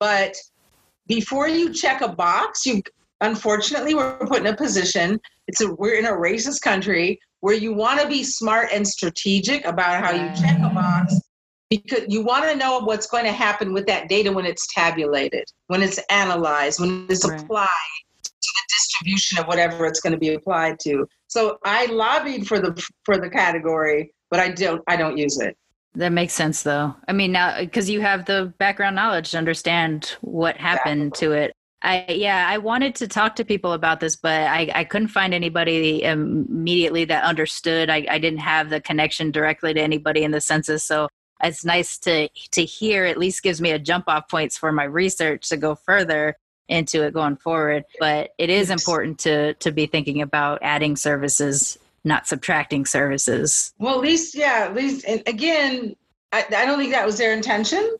but before you check a box, you unfortunately we're put in a position. It's a we're in a racist country where you want to be smart and strategic about how you check a box because you want to know what's going to happen with that data when it's tabulated, when it's analyzed, when it's right. applied to the distribution of whatever it's going to be applied to. So I lobbied for the for the category, but I don't I don't use it.
That makes sense, though. I mean, now because you have the background knowledge to understand what happened exactly. to it. I yeah, I wanted to talk to people about this, but I, I couldn't find anybody immediately that understood. I, I didn't have the connection directly to anybody in the census, so it's nice to to hear. At least gives me a jump off points for my research to go further into it going forward. But it is important to to be thinking about adding services, not subtracting services.
Well, at least yeah, at least and again, I, I don't think that was their intention.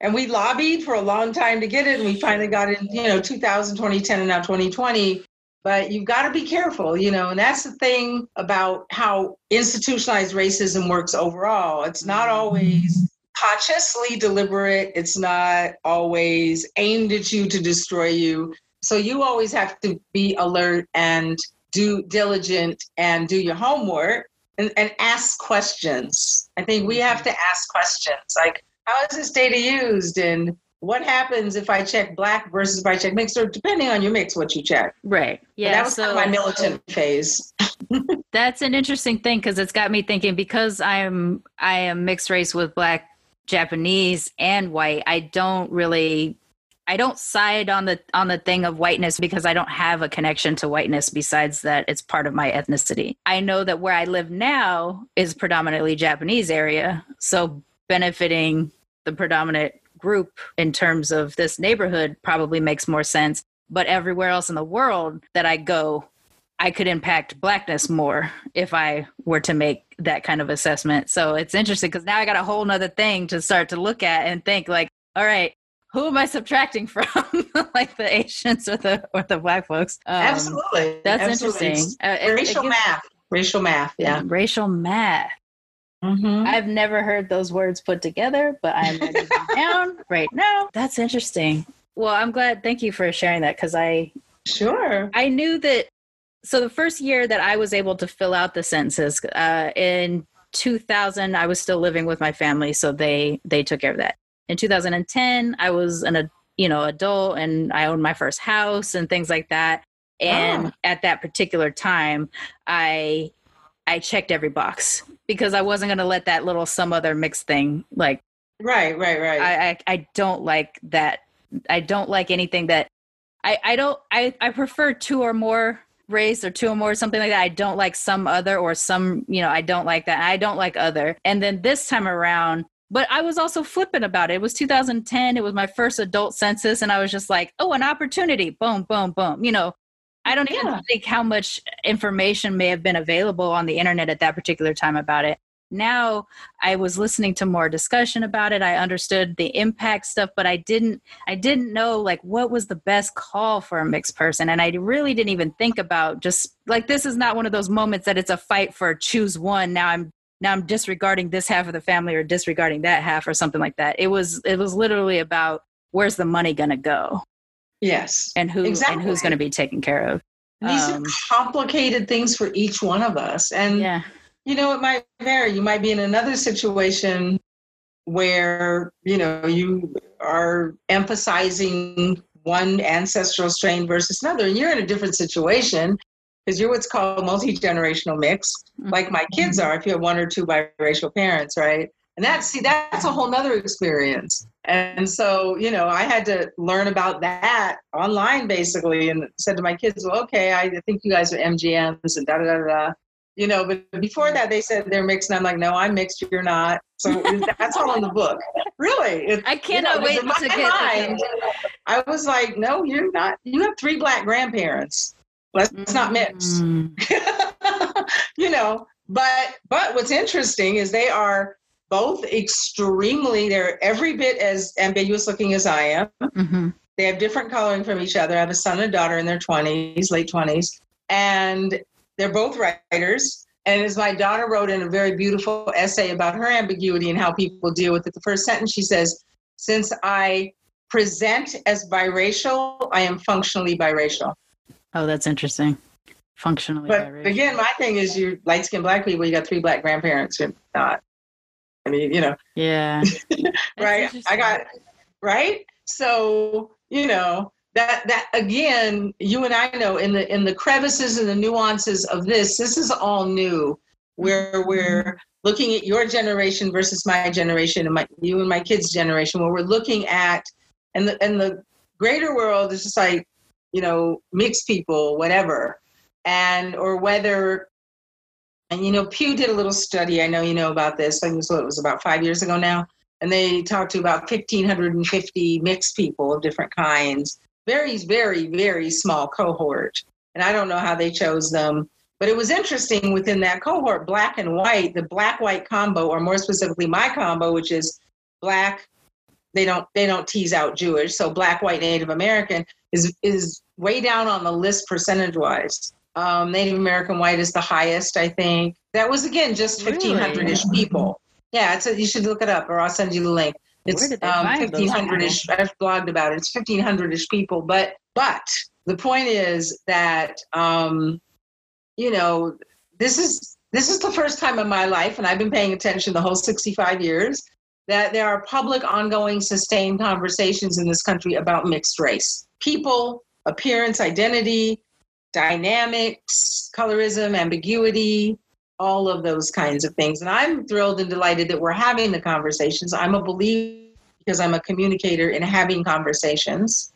And we lobbied for a long time to get it and we finally got it you know 2000 2010 and now 2020 but you've got to be careful you know and that's the thing about how institutionalized racism works overall. It's not always consciously deliberate. It's not always aimed at you to destroy you. So you always have to be alert and do diligent and do your homework and, and ask questions i think we have to ask questions like how is this data used and what happens if I check black versus if I check mixed, or depending on your mix, what you check.
Right.
Yeah. But that was so, my militant phase. <laughs>
that's an interesting thing because it's got me thinking because I'm I am mixed race with black, Japanese, and white. I don't really I don't side on the on the thing of whiteness because I don't have a connection to whiteness besides that it's part of my ethnicity. I know that where I live now is predominantly Japanese area, so benefiting the predominant group in terms of this neighborhood probably makes more sense. But everywhere else in the world that I go, I could impact blackness more if I were to make that kind of assessment. So it's interesting because now I got a whole nother thing to start to look at and think like, all right, who am I subtracting from? <laughs> like the Asians or the or the black folks.
Um, Absolutely.
That's
Absolutely.
interesting.
Uh, racial it, math. Racial math. Yeah. <laughs>
Racial math. Mm-hmm. I've never heard those words put together, but I'm <laughs> down right now. That's interesting. Well, I'm glad. Thank you for sharing that because I
sure
I knew that. So the first year that I was able to fill out the census uh, in 2000, I was still living with my family, so they they took care of that. In 2010, I was an you know adult and I owned my first house and things like that. And ah. at that particular time, I I checked every box because I wasn't going to let that little some other mixed thing like.
Right, right, right.
I, I, I don't like that. I don't like anything that. I, I don't. I, I prefer two or more race or two or more something like that. I don't like some other or some. You know, I don't like that. I don't like other. And then this time around, but I was also flippant about it. It was 2010. It was my first adult census, and I was just like, "Oh, an opportunity! Boom, boom, boom!" You know, I don't yeah. even think how much information may have been available on the internet at that particular time about it. Now I was listening to more discussion about it. I understood the impact stuff, but I didn't I didn't know like what was the best call for a mixed person. And I really didn't even think about just like this is not one of those moments that it's a fight for choose one. Now I'm now I'm disregarding this half of the family or disregarding that half or something like that. It was it was literally about where's the money gonna go?
Yes.
And who exactly. and who's going to be taken care of.
These um, are complicated things for each one of us. And yeah. you know, it might vary. You might be in another situation where, you know, you are emphasizing one ancestral strain versus another, and you're in a different situation because you're what's called multi-generational mix, mm-hmm. like my kids are if you have one or two biracial parents, right? And that's see, that's a whole nother experience. And so, you know, I had to learn about that online basically and said to my kids, well, okay, I think you guys are MGMs and da da da da. You know, but before that they said they're mixed, and I'm like, no, I'm mixed, you're not. So that's all in the book. Really.
It, I cannot you know, wait to get mind,
I was like, no, you're not. You have three black grandparents. Let's mm-hmm. not mix. Mm. <laughs> you know, but but what's interesting is they are both extremely, they're every bit as ambiguous looking as I am. Mm-hmm. They have different coloring from each other. I have a son and daughter in their 20s, late 20s, and they're both writers. And as my daughter wrote in a very beautiful essay about her ambiguity and how people deal with it, the first sentence she says, Since I present as biracial, I am functionally biracial.
Oh, that's interesting. Functionally
but
biracial.
again, my thing is you light skinned black people, you got three black grandparents. You're not. I mean, you know.
Yeah. <laughs>
right. I got right. So you know, that that again, you and I know in the in the crevices and the nuances of this, this is all new. Where mm-hmm. we're looking at your generation versus my generation and my you and my kids' generation, where we're looking at and the and the greater world is just like, you know, mixed people, whatever. And or whether and you know, Pew did a little study. I know you know about this. I think it was about five years ago now, and they talked to about 1,550 mixed people of different kinds. Very, very, very small cohort. And I don't know how they chose them, but it was interesting within that cohort, black and white, the black-white combo, or more specifically, my combo, which is black. They don't they don't tease out Jewish, so black, white, Native American is is way down on the list percentage wise. Um, Native American white is the highest, I think. That was again just fifteen hundred ish people. Yeah, it's a, you should look it up, or I'll send you the link. It's um, fifteen hundred ish. I've blogged about it. It's fifteen hundred ish people, but but the point is that um, you know this is this is the first time in my life, and I've been paying attention the whole sixty five years that there are public, ongoing, sustained conversations in this country about mixed race, people, appearance, identity, dynamics, colorism, ambiguity, all of those kinds of things. And I'm thrilled and delighted that we're having the conversations. I'm a believer because I'm a communicator in having conversations.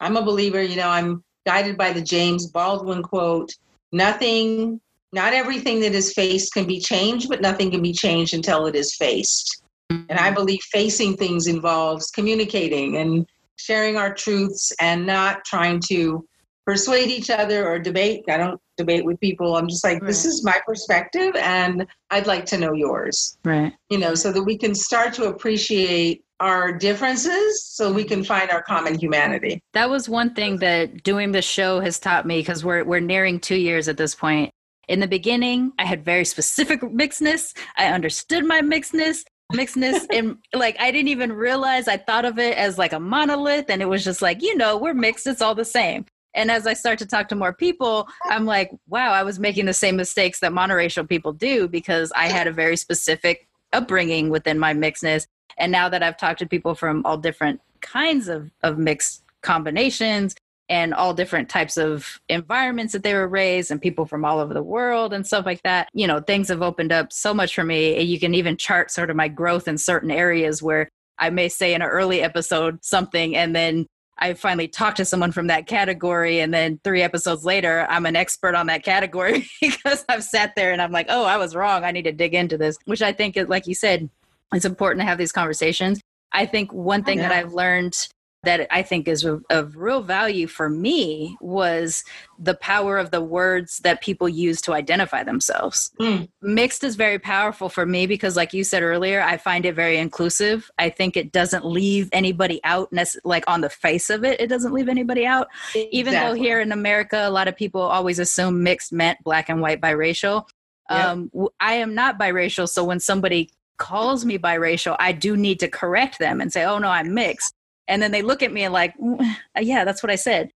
I'm a believer, you know, I'm guided by the James Baldwin quote nothing, not everything that is faced can be changed, but nothing can be changed until it is faced. And I mm-hmm. believe facing things involves communicating and sharing our truths and not trying to persuade each other or debate. I don't debate with people. I'm just like, right. this is my perspective and I'd like to know yours.
Right.
You know, so that we can start to appreciate our differences so we can find our common humanity.
That was one thing that doing the show has taught me because we're we're nearing 2 years at this point. In the beginning, I had very specific mixedness. I understood my mixedness mixedness and like I didn't even realize I thought of it as like a monolith and it was just like, you know, we're mixed, it's all the same. And as I start to talk to more people, I'm like, wow, I was making the same mistakes that monoracial people do because I had a very specific upbringing within my mixedness. And now that I've talked to people from all different kinds of, of mixed combinations and all different types of environments that they were raised and people from all over the world and stuff like that, you know, things have opened up so much for me. You can even chart sort of my growth in certain areas where I may say in an early episode something and then I finally talked to someone from that category, and then three episodes later, I'm an expert on that category <laughs> because I've sat there and I'm like, oh, I was wrong. I need to dig into this, which I think, like you said, it's important to have these conversations. I think one thing yeah. that I've learned that I think is of, of, real value for me was the power of the words that people use to identify themselves. Mm. Mixed is very powerful for me because, like you said earlier, I find it very inclusive. I think it doesn't leave anybody out, like on the face of it, it doesn't leave anybody out. Exactly. Even though here in America, a lot of people always assume mixed meant black and white biracial. Yep. Um, I am not biracial, so when somebody calls me biracial, I do need to correct them and say, oh no, I'm mixed and then they look at me and like, mm, yeah, that's what I said.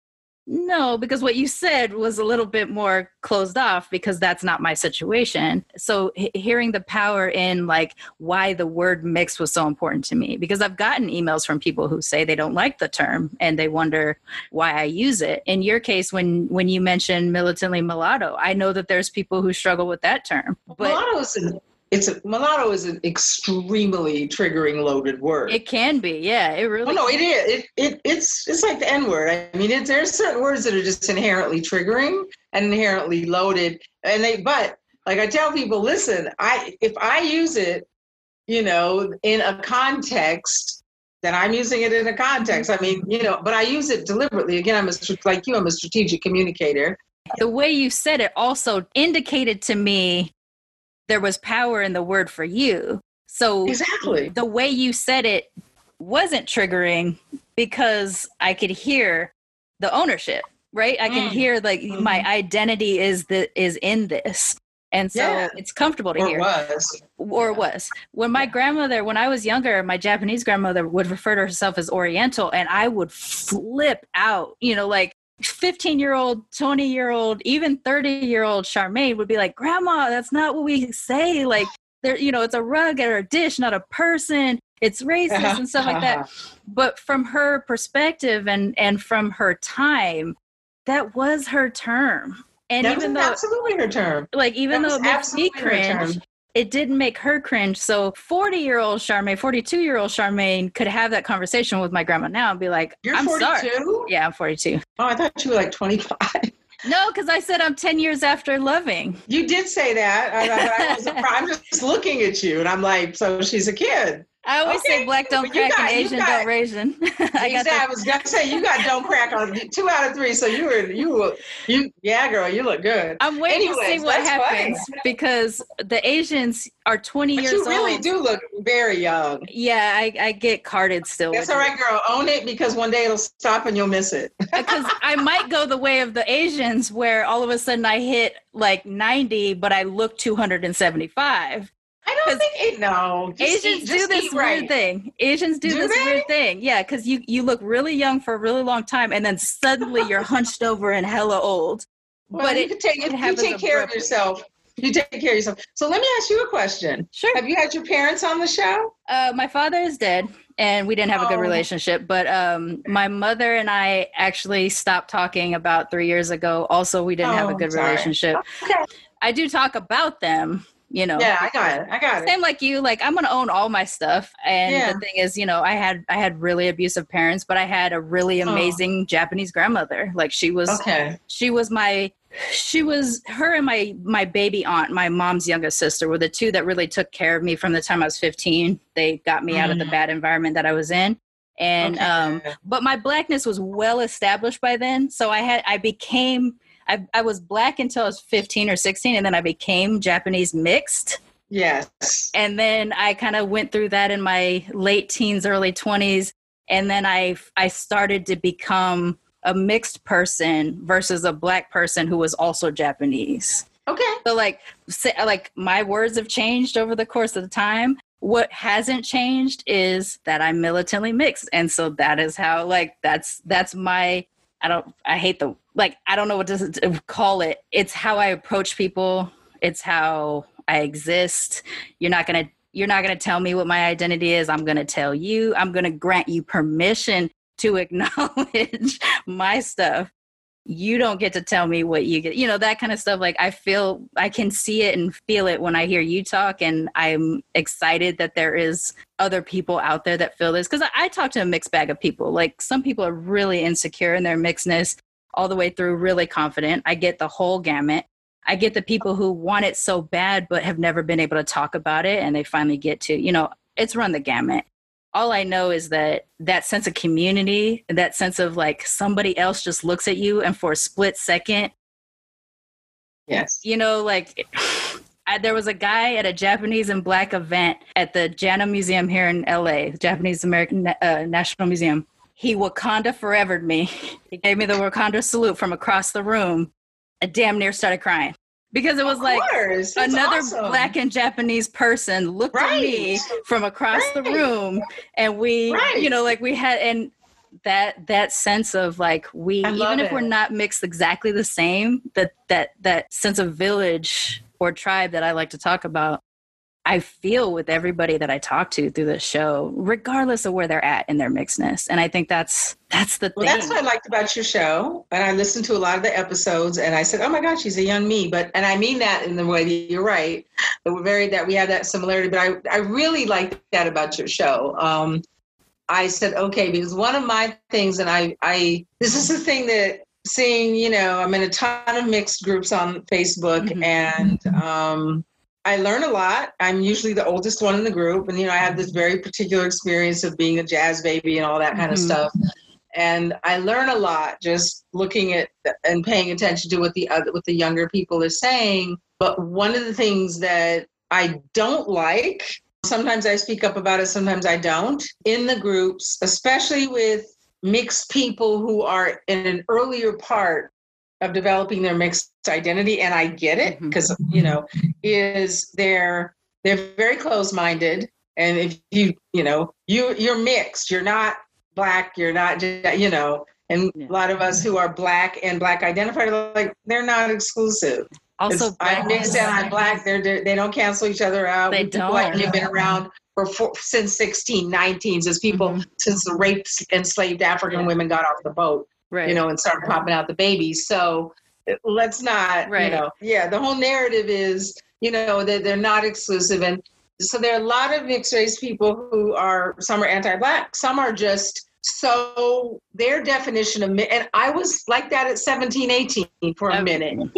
No, because what you said was a little bit more closed off because that's not my situation. So h- hearing the power in like why the word mix was so important to me because I've gotten emails from people who say they don't like the term and they wonder why I use it. In your case when when you mentioned militantly mulatto, I know that there's people who struggle with that term.
But mulatto is an it's a, mulatto is an extremely triggering loaded word.
It can be, yeah. It really.
Oh no, it is. It, it it's it's like the N word. I mean, it's, there's certain words that are just inherently triggering and inherently loaded, and they. But like I tell people, listen, I if I use it, you know, in a context, then I'm using it in a context. I mean, you know, but I use it deliberately. Again, I'm a like you. I'm a strategic communicator.
The way you said it also indicated to me there was power in the word for you. So
exactly
the way you said it wasn't triggering because I could hear the ownership, right? I can mm. hear like mm-hmm. my identity is the is in this. And so yeah. it's comfortable to
or
hear.
Was.
Or yeah. was. When my grandmother, when I was younger, my Japanese grandmother would refer to herself as Oriental, and I would flip out, you know, like 15 year old, 20 year old, even 30 year old Sharmane would be like, Grandma, that's not what we say. Like, there, you know, it's a rug or a dish, not a person. it's racist and stuff like that. <laughs> But from her perspective and and from her time, that was her term. And
that
even
was
though
absolutely her term.
like even
That
though it makes me
absolutely her
cringe,
term.
It didn't make her cringe. So 40 year old Sharmane, 42 year old Sharmane could have that conversation with my grandma now and be like,
You're
I'm
42?
sorry. Yeah, I'm 42.
Oh, I thought you were like 25.
No, because I said I'm 10 years after loving.
You did say that. I, I, I was, <laughs> I'm just looking at you, and I'm like, so she's a kid.
I always
Okay,
say black don't crack
got-
and Asian
got-
don't raisin. <laughs> I
exactly. I was gonna say you got don't crack on two out of three. So you were you were you yeah, girl, you look good.
I'm waiting to see what happens
funny.
because the Asians are 20
But
years
you really
old.
do look very young.
Yeah, I, I get carded still.
That's all right, girl. Own it because one day it'll stop and you'll miss it.
Uh, because I might go the way of the Asians, where all of a sudden I hit like 90, but I look 275.
I don't think it, no. Just
Asians
eat-
do this weird
right.
thing. Asians do,
Do
this
they?
weird thing. Yeah, because you you look really young for a really long time, and then suddenly you're hunched over and hella old.
Well,
but
you
it-
take
it
you take care of yourself. You take care of yourself. So let me ask you a question.
Sure.
Have you had your parents on the show?
Uh, my father is dead, and we didn't have a good
Oh.
relationship. But um, my mother and I actually stopped talking about three years ago. Also, we didn't have a
Oh,
good
sorry.
relationship.
Okay.
I do talk about them, you know.
Yeah, I got it. I got it.
Same like you, like I'm gonna own all my stuff. And
Yeah.
the thing is, you know, I had I had really abusive parents, but I had a really
Oh.
amazing Japanese grandmother. Like she was
Okay.
she was my she was her and my my baby aunt my mom's youngest sister were the two that really took care of me from the time i was 15 they got me out of the
Mm.
bad environment that i was in and
Okay.
um but my blackness was well established by then so i had i became I, I was black until i was 15 or 16 and then i became japanese mixed
Yes.
and then I kind of went through that in my late teens, early 20s, and then I I started to become a mixed person versus a black person who was also Japanese.
Okay.
So like say, like my words have changed over the course of the time. What hasn't changed is that I'm militantly mixed, and so that is how like that's that's my I don't I hate the like I don't know what to to call it. It's how I approach people. It's how I exist. You're not gonna you're not gonna tell me what my identity is. I'm gonna tell you. I'm gonna grant you permission to <laughs> acknowledge my stuff you don't get to tell me what you get you know that kind of stuff like i feel i can see it and feel it when i hear you talk and i'm excited that there is other people out there that feel this because I, I talk to a mixed bag of people like some people are really insecure in their mixedness all the way through really confident i get the whole gamut i get the people who want it so bad but have never been able to talk about it and they finally get to you know it's run the gamut all I know is that that sense of community, that sense of like somebody else just looks at you and for a split second,
Yes.
you know, like <sighs> I, there was a guy at a Japanese and black event at the Jana Museum here in LA, Japanese American uh, National Museum. He Wakanda forevered me. <laughs> He gave me the Wakanda salute from across the room. I damn near started crying because it was like. Another
awesome.
black and Japanese person looked at me from across the room, and we,
Right.
you know, like we had and that that sense of like we even if we're not mixed exactly the same, that that that sense of village or tribe that I like to talk about. I feel with everybody that I talk to through the show, regardless of where they're at in their mixedness, and I think that's that's the
Well,
thing.
that's what I liked about your show. And I listened to a lot of the episodes and I said, oh my God, she's a young me. But, and I mean that in the way that you're right. That we're very, that we have that similarity. But I, I really liked that about your show. Um, I said, okay, because one of my things, and I, I, this is the thing that seeing, you know, I'm in a ton of mixed groups on Facebook
Mhm.
and, um, I learn a lot. I'm usually the oldest one in the group, and you know, I have this very particular experience of being a jazz baby and all that kind of
Mhm.
stuff. And I learn a lot just looking at and paying attention to what the other, what the younger people are saying. But one of the things that I don't like, sometimes I speak up about it, sometimes I don't, in the groups, especially with mixed people who are in an earlier part of developing their mixed identity and i get it because you know is they're they're very close-minded and if you you know you you're mixed you're not black you're not you know and
Yeah.
a lot of us who are black and black identified are like they're not exclusive
also
i'm mixed and i'm black they're, they're they don't cancel each other out
They
people like
don't.
you've been around for, for since 1619, since people,
Mm-hmm.
since the raped enslaved African
Yeah.
women got off the boat,
Right.
you know, and start popping out the babies. So let's not,
Right.
you know, yeah, the whole narrative is, you know, that they're not exclusive. And so there are a lot of mixed race people who are, some are anti black, some are just so their definition of, and I was like that at 17, 18 for a minute.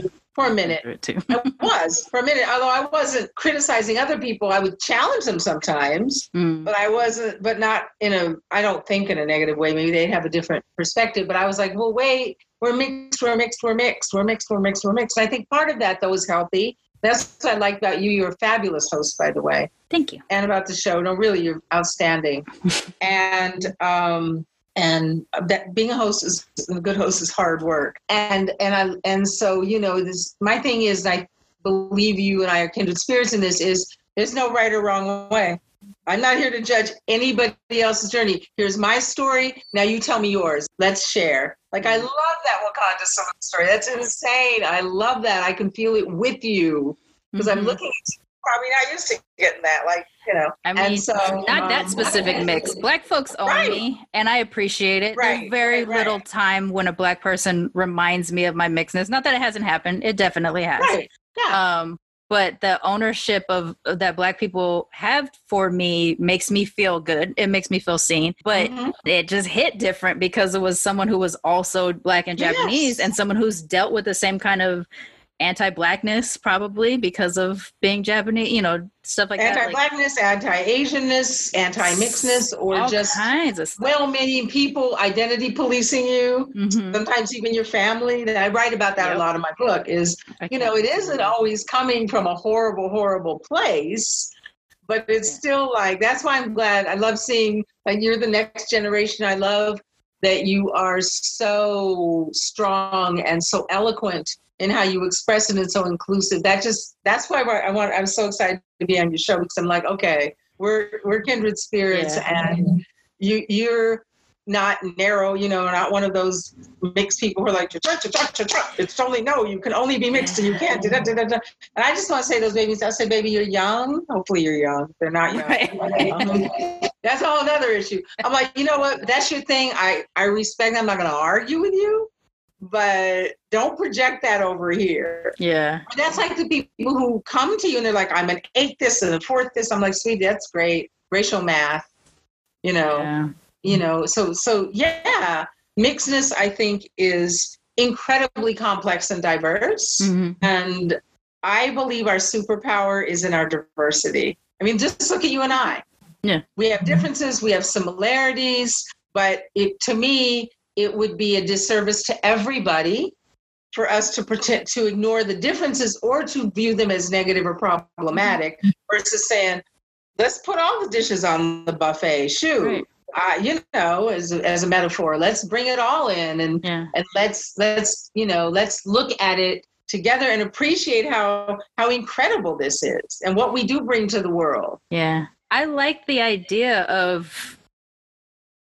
For a minute. I was for a minute, although I wasn't criticizing other people, I would challenge them sometimes,
Mm.
but I wasn't, but not in a, I don't think in a negative way. Maybe they'd have a different perspective, but I was like, well, wait, we're mixed, we're mixed, we're mixed, we're mixed, we're mixed, we're mixed. And I think part of that, though, is healthy. That's what I like about you. You're a fabulous host, by the way
Thank you.
and about the show. No, really, you're outstanding. <laughs> and um, and that being a host is a good host is hard work. And and I and so you know this. My thing is, I believe you and I are kindred spirits in this. Is there's no right or wrong way. I'm not here to judge anybody else's journey. Here's my story. Now you tell me yours. Let's share. Like I love that Wakanda story. That's insane. I love that. I can feel it with you because I'm
Mhm.
looking at you, probably not used to getting that. Like you know.
I mean,
and so
not that
um,
specific <laughs> mix. Black folks own
Right.
me, and I appreciate it.
Right,
There's very
right,
little time when a black person reminds me of my mixedness. Not that it hasn't happened; it definitely has.
Right. Yeah.
Um, but the ownership of of that black people have for me makes me feel good. It makes me feel seen. But
Mhm.
it just hit different because it was someone who was also black and
Yes.
Japanese and someone who's dealt with the same kind of anti-blackness probably because of being Japanese, you know, stuff like that. like-
Anti-blackness, anti-Asianness, anti-mixedness, or
all
just
kinds of stuff.
well-meaning people identity policing you.
Mhm.
Sometimes even your family. That I write about that
Yep.
a lot in my book. Is you know it isn't always coming from a horrible, horrible place, but it's
Yeah.
still like that's why I'm glad. I love seeing like you're the next generation. I love that you are so strong and so eloquent in how you express it and so inclusive. That just that's why I want. I'm so excited to be on your show because I'm like, okay, we're we're kindred spirits,
Yeah.
and you you're not narrow. You know, not one of those mixed people who are like, it's only no. You can only be mixed, and you can't. Da, da, da, da. And I just want to say, those babies. I say, baby, you're young. Hopefully, you're young. They're not young.
Right. <laughs>
That's a whole other issue. I'm like, you know what? That's your thing. I I respect. I'm not going to argue with you, but don't project that over here.
Yeah.
That's like the people who come to you and they're like, I'm an eighth this and a fourth this. I'm like, sweetie, that's great. Racial math, you know,
Yeah.
you know. So so yeah, mixedness I think is incredibly complex and diverse.
Mhm.
And I believe our superpower is in our diversity. I mean, just look at you and I.
Yeah.
We have differences, we have similarities, but it to me, it would be a disservice to everybody for us to pretend to ignore the differences or to view them as negative or problematic versus saying, let's put all the dishes on the buffet. Shoot.
Right.
Uh, you know, as a, as a metaphor, let's bring it all in and
Yeah.
and let's let's you know let's look at it together and appreciate how how incredible this is and what we do bring to the world
Yeah. I like the idea of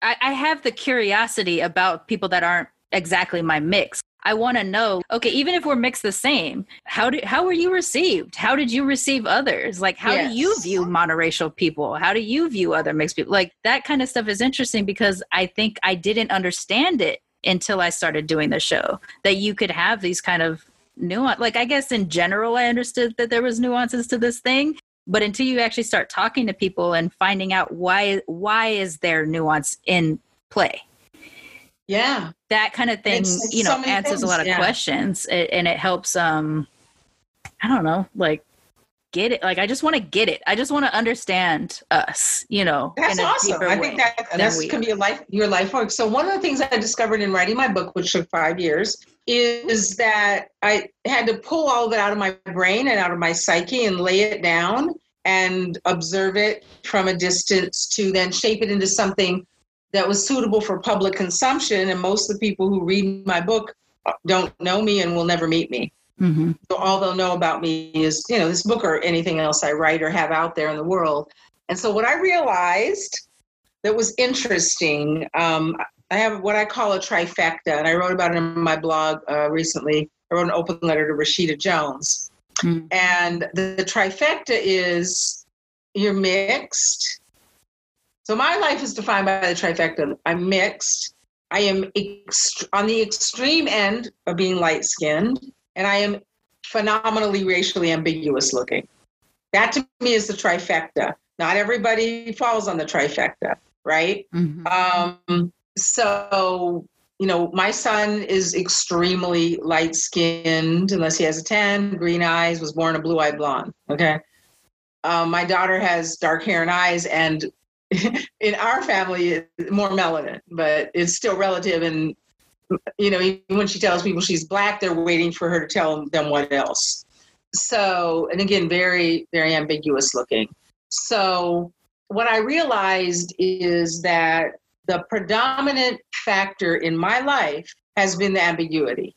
I, I have the curiosity about people that aren't exactly my mix. I want to know, okay, even if we're mixed the same, how did how were you received? How did you receive others? Like how do you view monoracial people? How do you view other mixed people? Like that kind of stuff is interesting because I think I didn't understand it until I started doing the show. That you could have these kind of nuance like I guess in general I understood that there was nuances to this thing, but until you actually start talking to people and finding out why why is there nuance in play?
Yeah.
That kind of thing
It's- it's
you know
so
answers a lot of
yeah.
questions and it helps um i don't know like get it like i just want to get it. I just want to understand us you know
that's awesome. i think that that's
we
can be a life your life work. So one of the things i discovered in writing my book which took five years is that i had to pull all of it out of my brain and out of my psyche and lay it down and observe it from a distance to then shape it into something that was suitable for public consumption and most of the people who read my book don't know me and will never meet me
Mhm.
So all they'll know about me is, you know, this book or anything else I write or have out there in the world. And so what I realized that was interesting, um, I have what I call a trifecta, and I wrote about it in my blog uh, recently. I wrote an open letter to Rashida Jones.
Mm.
And the, the trifecta is you're mixed. So my life is defined by the trifecta. I'm mixed. I am ext- on the extreme end of being light skinned, and I am phenomenally racially ambiguous looking. That to me is the trifecta. Not everybody falls on the trifecta, right?
Mhm.
Um, so, you know, my son is extremely light skinned, unless he has a tan, green eyes, was born a blue eyed blonde. Okay. Um, my daughter has dark hair and eyes, and <laughs> in our family, more melanin, but it's still relative. And, you know, even when she tells people she's black, they're waiting for her to tell them what else. So, and again, very, very ambiguous looking. So, what I realized is that the predominant factor in my life has been the ambiguity.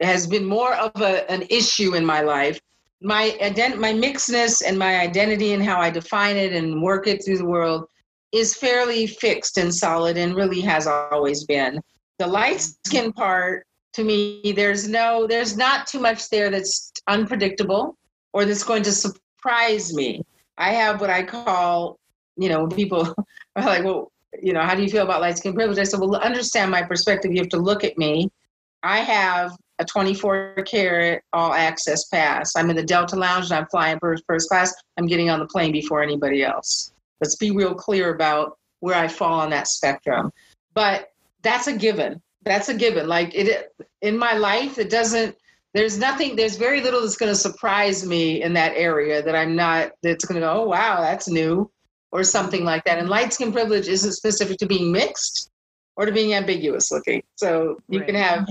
It has been more of a, an issue in my life. My ident- my mixedness and my identity and how I define it and work it through the world is fairly fixed and solid and really has always been. The light skin part, to me, there's no, there's not too much there that's unpredictable or that's going to surprise me. I have what I call, you know, people <laughs> are like, well, you know, how do you feel about light skin privilege? I said, well, understand my perspective. You have to look at me. I have a 24 karat all access pass. I'm in the Delta Lounge and I'm flying first, first class. I'm getting on the plane before anybody else. Let's be real clear about where I fall on that spectrum. But that's a given. That's a given. Like it in my life, it doesn't. There's nothing. There's very little that's going to surprise me in that area that I'm not. That's going to go. Oh wow, that's new, or something like that. And light skin privilege isn't specific to being mixed or to being ambiguous looking. So you can have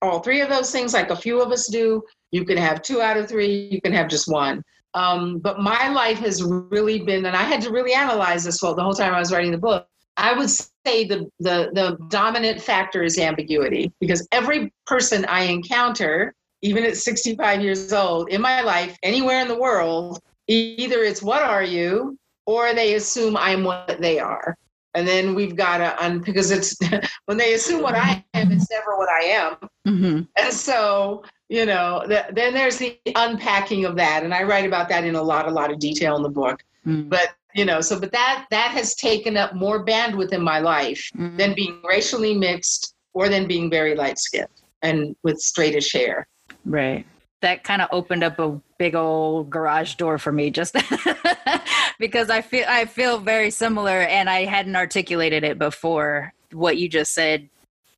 all three of those things, like a few of us do. You can have two out of three. You can have just one. Um, but my life has really been, and I had to really analyze this well the whole time I was writing the book. I would say the, the the dominant factor is ambiguity because every person I encounter, even at 65 years old, in my life, anywhere in the world, either it's what are you, or they assume I'm what they are. And then we've got to un because it's <laughs> when they assume what I am, it's never what I am.
Mhm.
And so, you know, th- then there's the unpacking of that. And I write about that in a lot, a lot of detail in the book.
Mm.
But, you know, so, but that, that has taken up more bandwidth in my life
Mhm.
than being racially mixed or than being very light skinned and with straightish hair.
Right. That kind of opened up a big old garage door for me just <laughs> <laughs> because I feel I feel very similar and I hadn't articulated it before. What you just said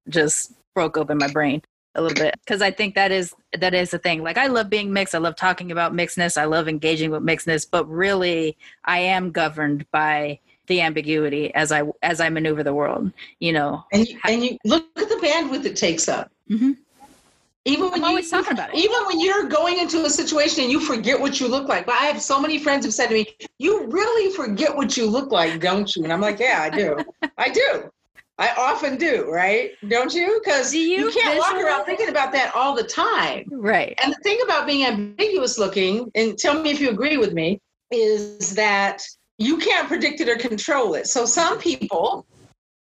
just broke open my brain a little bit because I think that is that is the thing. Like I love being mixed. I love talking about mixedness. I love engaging with mixedness, but really I am governed by the ambiguity as I as I maneuver the world, you know.
And you, and you look at the bandwidth it takes up.
Mhm.
Even when
I'm
you,
talking about it.
Even when you're going into a situation and you forget what you look like. But I have so many friends who've said to me, "You really forget what you look like, don't you?" And I'm like, "Yeah, I do. I do. I often do. Right? Don't you? Because
Do you
can't walk around thinking about that all the time."
Right.
And the thing about being ambiguous looking, and tell me if you agree with me, is that you can't predict it or control it. So some people,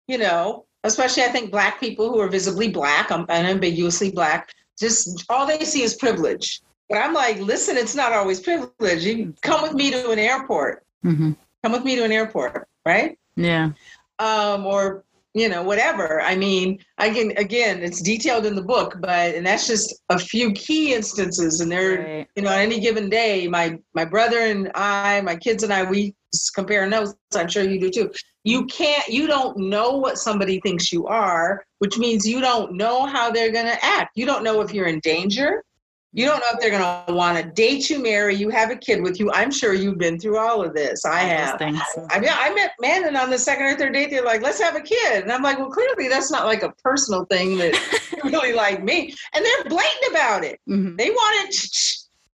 you know, especially I think black people who are visibly black, unambiguously black, just all they see is privilege. But I'm like, listen, it's not always privilege. You come with me to an airport.
hmm
Come with me to an airport, right?
Yeah.
um, or you know whatever i mean i can again it's detailed in the book but and that's just a few key instances and there
Right.
you know on any given day my my brother and i my kids and i we compare notes i'm sure you do too you can't you don't know what somebody thinks you are which means you don't know how they're going to act you don't know if you're in danger you don't know if they're going to want to date you marry you have a kid with you i'm sure you've been through all of this i have. I mean, I met men, and on the second or third date, they're like, "Let's have a kid," and I'm like, "Well, clearly that's not like a personal thing that <laughs> really like me." And they're blatant about it.
Mhm.
They wanted.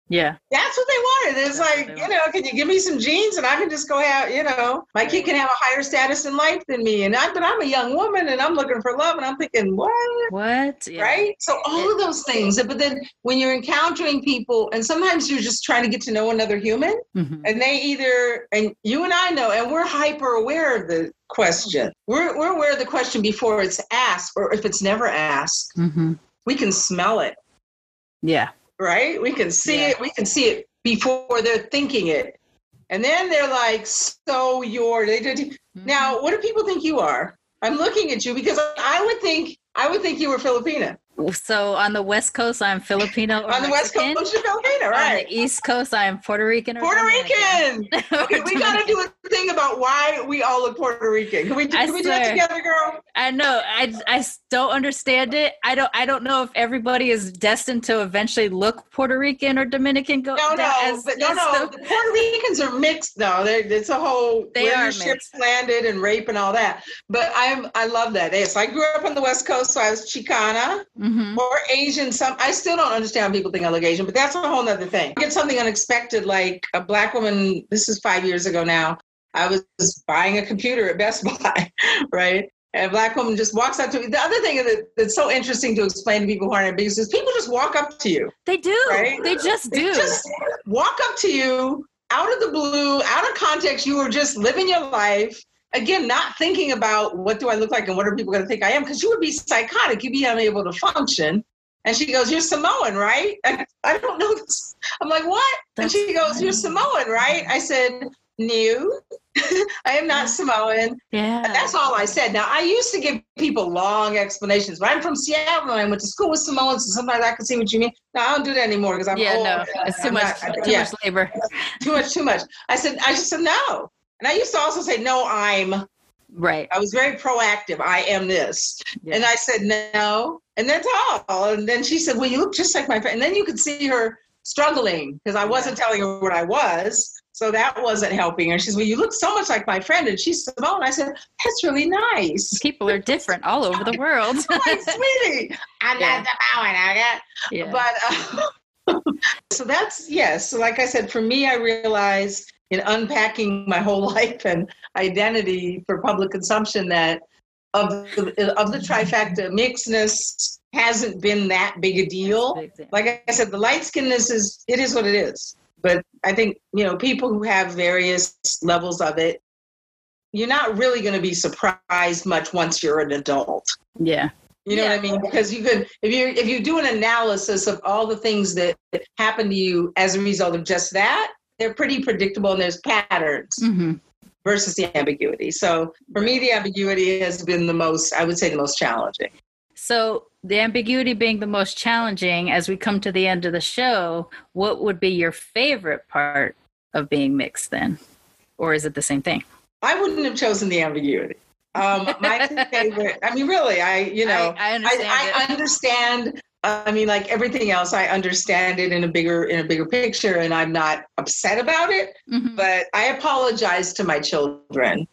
Yeah.
That's what they wanted. It's like, you know, can you give me some genes and I can just go out, you know, my kid can have a higher status in life than me. And I, but I'm a young woman and I'm looking for love. And I'm thinking, what?
What? Yeah.
Right? So all of those things. But then when you're encountering people, and sometimes you're just trying to get to know another human,
Mhm.
and they either and you and I know, and we're hyper aware of the question. We're we're aware of the question before it's asked, or if it's never asked,
Mhm.
we can smell it,
Yeah.
Right? We can see
Yeah.
it. We can see it before they're thinking it. And then they're like, so you're, they did.
Mm-hmm.
Now, what do people think you are? I'm looking at you because I would think, I would think you were Filipina.
So on the West Coast, I'm Filipino. or
On the West Coast, you're Filipina, right?
On the East Coast, I'm Puerto Rican. Or
Puerto
Dominican.
Rican. <laughs> Okay, we got to do a thing about why we all look Puerto Rican. Can we,
I
can we do that together, girl?
I know. I, I don't understand it. I don't. I don't know if everybody is destined to eventually look Puerto Rican or Dominican. Go
No, no,
as-
but no,
as
no.
the-
Puerto Ricans are mixed, though. They're, it's a whole
They
where
are
your ships landed and rape and all that. But I'm I love that. Yes, I grew up on the West Coast, so I was Chicana
Mhm.
or Asian. Some I still don't understand how people think I look Asian, but that's a whole other thing. Get something unexpected, like a black woman. This is five years ago now. I was buying a computer at Best Buy, <laughs> right? And a black woman just walks up to me. The other thing that, that's so interesting to explain to people who aren't in business is people just walk up to you.
They do.
Right?
They just
They
do.
just walk up to you out of the blue, out of context. You were just living your life. Again, not thinking about what do I look like and what are people going to think I am, because you would be psychotic. You'd be unable to function. And she goes, You're Samoan, right? <laughs> I, I don't know this. I'm like, What? and
That's
she goes,
funny.
You're Samoan, right? I said, New. <laughs> I am not Samoan.
yeah.
And that's all I said. Now, I used to give people long explanations, but I'm from Seattle and I went to school with Samoans, so sometimes I can see what you mean. No, I don't do that anymore because I'm
yeah.
old.
No. It's too
I'm
much.
not-
too
yeah,
much labor.
too much, too much. I said, I just said no. And I used to also say, no, I'm.
Right.
I was very proactive. I am this.
Yeah.
And I said, no. And that's all. And then she said, well, you look just like my friend. And then you could see her struggling because I wasn't telling her what I was. So that wasn't helping her. She said, well, you look so much like my friend. And she's Samoan. I said, that's really nice.
People are different all over the world. <laughs> <laughs>
I'm like, sweetie, I'm
Yeah.
not Samoan. I got
yeah.
but uh, <laughs> so that's yes so like i said for me i realized in unpacking my whole <laughs> life and identity for public consumption that of the, of the trifecta mixedness hasn't been that big a deal. like i said the light skinness is it is what it is. But i think you know people who have various levels of it you're not really going to be surprised much once you're an adult.
Yeah.
you know what I mean? Because you could, if you if you do an analysis of all the things that happen to you as a result of just that, they're pretty predictable and there's patterns
hmm
versus the ambiguity. So for me, the ambiguity has been the most, I would say, the most challenging.
So the ambiguity being the most challenging, as we come to the end of the show, what would be your favorite part of being mixed then, or is it the same thing?
I wouldn't have chosen the ambiguity. Um, my <laughs> favorite. I mean, really, I you know,
I, I understand
I, I understand. I mean, like everything else, I understand it in a bigger in a bigger picture, and I'm not upset about it.
Mhm.
but I apologize to my children.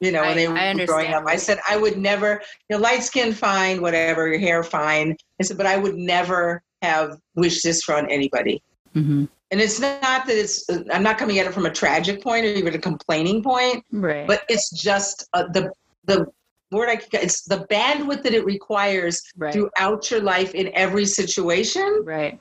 You know,
I-
when they were growing up, I said I would never, you know, light skin fine, whatever, your hair fine. I said, but I would never have wished this for on anybody.
Mhm.
And it's not that it's, I'm not coming at it from a tragic point or even a complaining point,
Right.
but it's just uh, the the word I could- it's the bandwidth that it requires
right.
throughout your life in every situation
right.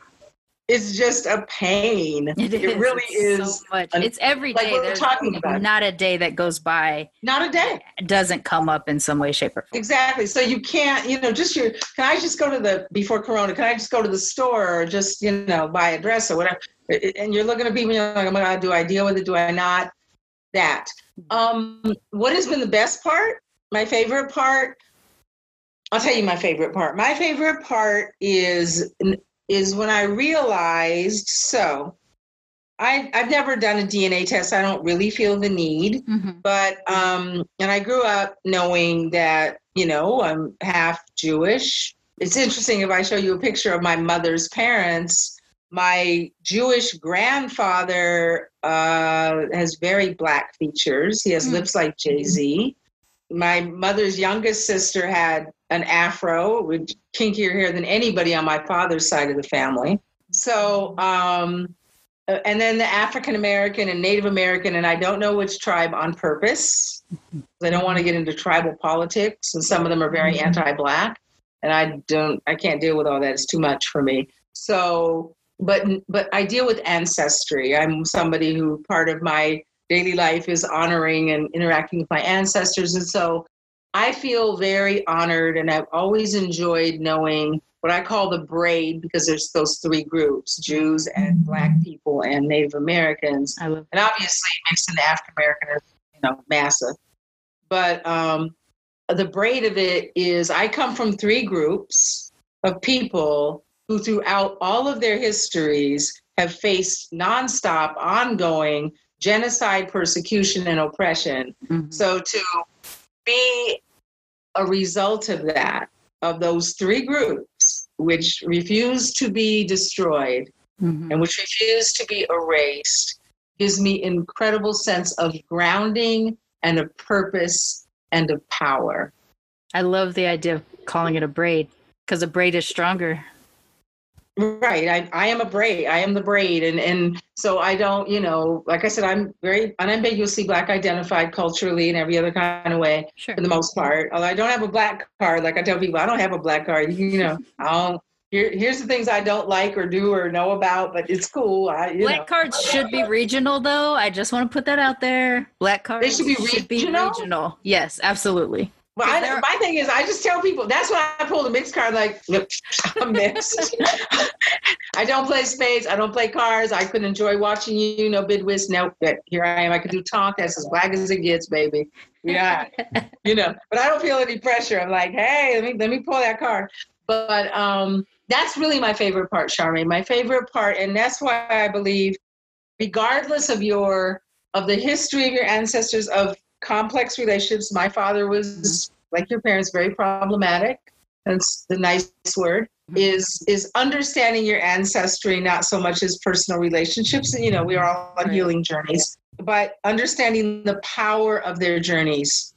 It's just a pain. <laughs>
It, is.
really
It's
is
So much.
an-
it's every day.
like we're talking about.
not a day that goes by
not a day.
doesn't come up in some way, shape, or form.
Exactly. So you can't, you know, just your, can I just go to the, before Corona, can I just go to the store or just, you know, buy a dress or whatever? And you're looking at people, you're like, oh my God, do I deal with it? Do I not? That. Um, what has been the best part? My favorite part? I'll tell you my favorite part. My favorite part is, is when I realized, so I, I've never done a DNA test. I don't really feel the need
Mhm.
but um and i grew up knowing that you know i'm half jewish it's interesting if i show you a picture of my mother's parents my jewish grandfather uh has very black features he has
Hmm.
lips like jay-z my mother's youngest sister had an afro with kinkier hair than anybody on my father's side of the family so um uh, and then the African American and Native American, and I don't know which tribe on purpose. I don't want to get into tribal politics, and some of them are very anti-black, and I don't, I can't deal with all that. It's too much for me. So, but but I deal with ancestry. I'm somebody who part of my daily life is honoring and interacting with my ancestors, and so I feel very honored, and I've always enjoyed knowing what I call the braid because there's those three groups: Jews and Black people and Native Americans,
I love
and obviously mixed in the African American is you know massive. But um, the braid of it is I come from three groups of people who, throughout all of their histories, have faced nonstop, ongoing genocide, persecution, and oppression.
Mhm.
So to be a result of that, of those three groups, which refuse to be destroyed
Mhm.
and which refuse to be erased, gives me incredible sense of grounding and of purpose and of power.
I love the idea of calling it a braid because a braid is stronger.
Right. I, I am a braid. I am the braid. And, and so I don't, you know, like I said, I'm very unambiguously black identified culturally in every other kind of way
Sure.
for the most part. Although I don't have a black card, like I tell people, I don't have a black card. <laughs> You know, I don't. Here, here's the things I don't like or do or know about, but it's cool. I, you
Black
know.
cards should be regional, though. I just want to put that out there. Black cards they
should be regional?
regional. Yes, absolutely.
I,
there-
my thing is, I just tell people that's why I pull the mixed card. Like, look, <laughs> I'm mixed. <laughs> I don't play spades. I don't play cards. I could enjoy watching you, you know, bid whist. No, but here I am. I could do tonk. That's as black as it gets, baby. Yeah, <laughs> you know. But I don't feel any pressure. I'm like, hey, let me let me pull that card. But um, that's really my favorite part, Sharmane. My favorite part, and that's why I believe, regardless of your of the history of your ancestors of complex relationships. My father was like your parents, very problematic. That's the nice word. Mm-hmm. Is is understanding your ancestry, not so much as personal relationships. You know, we are all on healing journeys, but understanding the power of their journeys,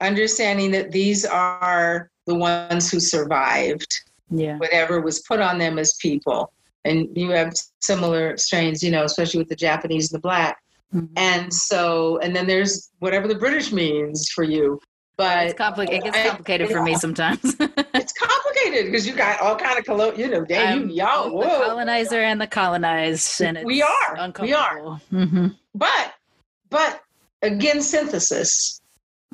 understanding that these are the ones who survived
Yeah.
whatever was put on them as people. And you have similar strains, you know, especially with the Japanese and the black.
Mhm.
And so, and then there's whatever the British means for you. But
It's complicated. It gets
I-
complicated for me sometimes. <laughs>
it's complicated because you got all kind of collo, you know, damn, you y'all,
the
whoa.
colonizer and the colonized, and it's
We are. We are.
Mm-hmm.
But, but again, synthesis.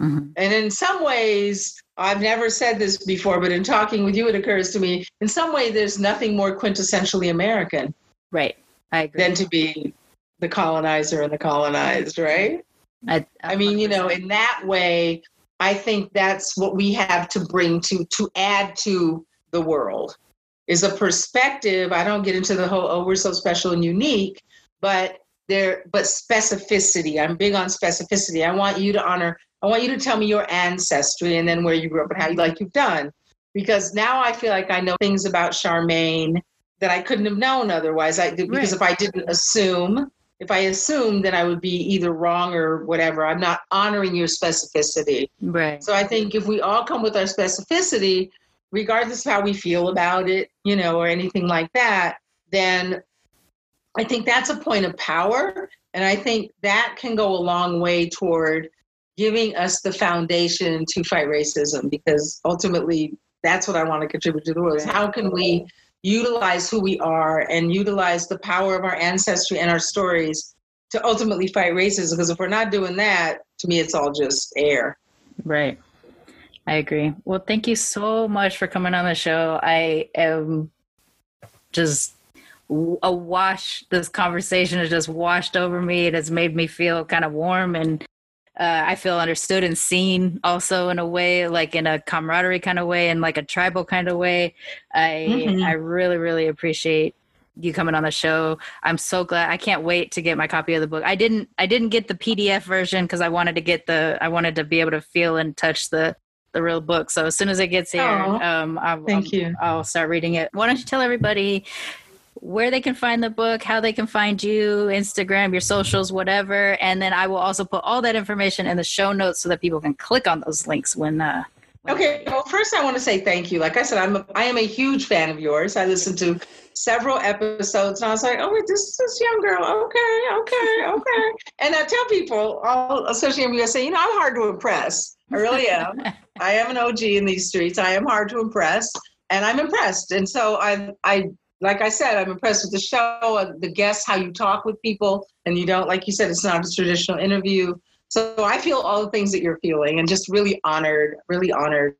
Mm-hmm.
And in some ways, I've never said this before, but in talking with you, it occurs to me in some way, there's nothing more quintessentially American
Right. I agree.
than to be the colonizer and the colonized, right?
I,
I mean, you know, in that way, I think that's what we have to bring to to add to the world is a perspective. I don't get into the whole oh we're so special and unique, but there but specificity. I'm big on specificity. I want you to honor. I want you to tell me your ancestry and then where you grew up and how you like you've done. Because now I feel like I know things about Sharmane that I couldn't have known otherwise. I because if I didn't assume, if I assumed, then I would be either wrong or whatever. I'm not honoring your specificity.
right.
So I think if we all come with our specificity, regardless of how we feel about it, you know, or anything like that, then I think that's a point of power. And I think that can go a long way toward giving us the foundation to fight racism because ultimately that's what I want to contribute to the world is how can we utilize who we are and utilize the power of our ancestry and our stories to ultimately fight racism because if we're not doing that to me it's all just air
Right. I agree. Well, thank you so much for coming on the show. I am just awash. This conversation has just washed over me. It has made me feel kind of warm and uh, I feel understood and seen also in a way, like in a camaraderie kind of way and like a tribal kind of way. I
Mhm.
I really really appreciate you coming on the show. I'm so glad. I can't wait to get my copy of the book. I didn't I didn't get the PDF version because I wanted to get the I wanted to be able to feel and touch the the real book. So as soon as it gets here,
Aw.
um, I'll,
Thank
I'll,
you.
I'll start reading it. Why don't you tell everybody where they can find the book, how they can find you, Instagram, your socials, whatever, and then I will also put all that information in the show notes so that people can click on those links when. Uh, when-
Okay, well, first I want to say thank you. Like I said, I'm a, I am a huge fan of yours. I listened to several episodes, and I was like, oh, wait, this is this young girl. Okay, okay, okay. <laughs> and I tell people, all especially in USA, you know, I'm hard to impress. I really am. <laughs> I am an OG in these streets. I am hard to impress, and I'm impressed. And so I, I, like I said, I'm impressed with the show, uh, the guests, how you talk with people, and you don't, like you said, it's not a traditional interview. So I feel all the things that you're feeling, and just really honored, really honored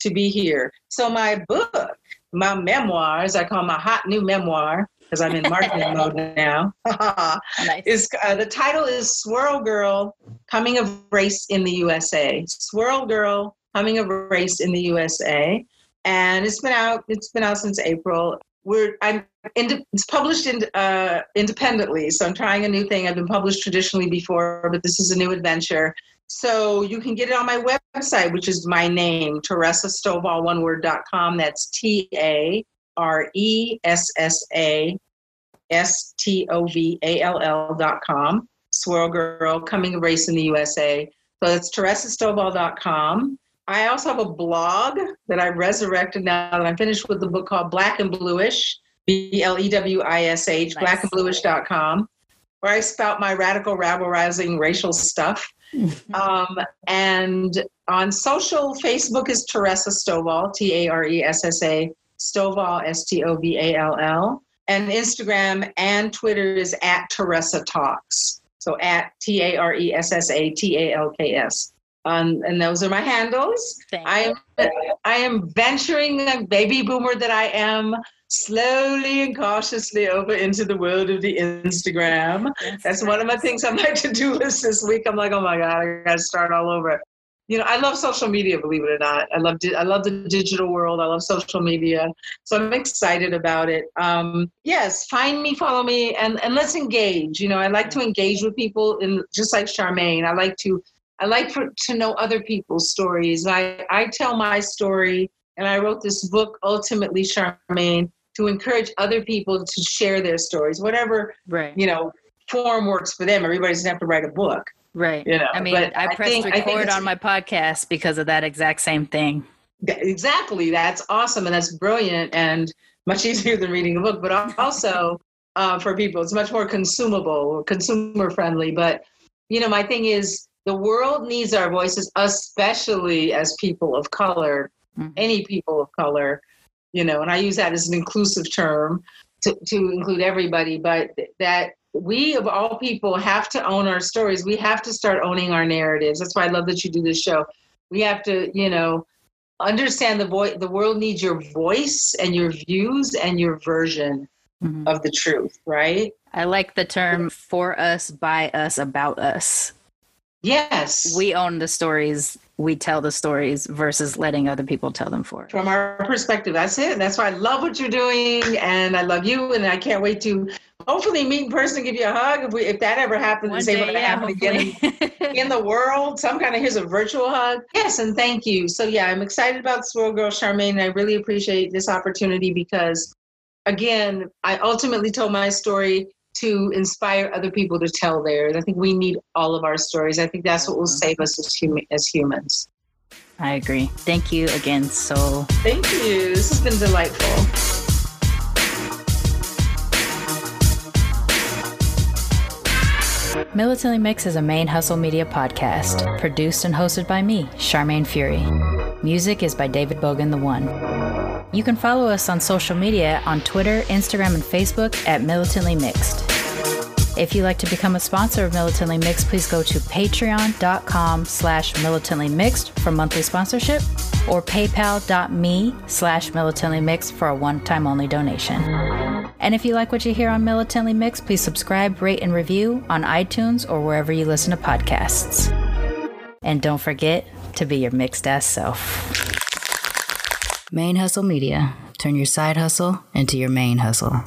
to be here. So my book my memoirs, I call my hot new memoir because I'm in marketing <laughs> mode now. <laughs> nice. Is uh, the title is Swirl Girl: Coming of Race in the USA. Swirl Girl: Coming of Race in the USA, and it's been out. It's been out since April. We're I'm it's published in, uh, independently, so I'm trying a new thing. I've been published traditionally before, but this is a new adventure. So you can get it on my website, which is my name, TaRessa Stovall, one word.com. That's T A R E S S A S T O V A L L dot com. Swirl Girl, Coming Race in the USA. So it's taressastovall.com. I also have a blog that I resurrected now that I'm finished with the book called Black and Bluish, Blewish, B L E W I S H, nice. blackandblewish.com, where I spout my radical, rabble rousing racial stuff. <laughs> um, and on social, Facebook is TaRessa Stovall, T A R E S S A, Stovall, S T O V A L L. And Instagram and Twitter is at TaRessa Talks. So at T A R E S S A T A L K S. Um, and those are my handles. I am I am venturing a baby boomer that I am slowly and cautiously over into the world of the Instagram. That's, That's one of my things on my to-do list <laughs> this week. I'm like, oh my God, I gotta start all over. You know, I love social media, believe it or not. I love di- I love the digital world. I love social media. So I'm excited about it. Um, yes, find me, follow me, and, and let's engage. You know, I like to engage with people in just like Sharmane. I like to I like for, to know other people's stories. I, I tell my story, and I wrote this book, Ultimately Sharmane, to encourage other people to share their stories, whatever right. you know form works for them. Everybody doesn't have to write a book,
right? You know, I mean, I, I pressed think, record I on my podcast because of that exact same thing.
Exactly, that's awesome and that's brilliant and much <laughs> easier than reading a book. But also uh, for people, it's much more consumable, or consumer friendly. But you know, my thing is the world needs our voices, especially as people of color, mm-hmm. any people of color, you know, and I use that as an inclusive term to, to include everybody, but that we of all people have to own our stories. We have to start owning our narratives. That's why I love that you do this show. We have to, you know, understand the voice the world needs your voice and your views and your version mm-hmm. of the truth, right?
I like the term for us, by us, about us.
Yes.
We own the stories, we tell the stories versus letting other people tell them for us.
From our perspective, that's it. That's why I love what you're doing and I love you and I can't wait to hopefully meet in person, give you a hug if, we, if that ever happens One day, yeah, happen again <laughs> in the world. Some kind of here's a virtual hug. Yes, and thank you. So yeah, I'm excited about Swirl Girl Sharmane. I really appreciate this opportunity because again, I ultimately told my story to inspire other people to tell theirs. I think we need all of our stories. I think that's what will mm-hmm. save us as, hum- as humans.
I agree. Thank you again. So,
thank you. This has been delightful.
Militantly Mix is a main hustle media podcast, produced and hosted by me, Sharmane Fury. Music is by David Bogan the One. You can follow us on social media on Twitter, Instagram, and Facebook at Militantly Mixed. If you'd like to become a sponsor of Militantly Mixed, please go to patreon.com slash militantly mixed for monthly sponsorship or paypal.me slash militantly mixed for a one-time only donation. And if you like what you hear on Militantly Mixed, please subscribe, rate, and review on iTunes or wherever you listen to podcasts. And don't forget to be your mixed ass self. Main Hustle Media. Turn your side hustle into your main hustle.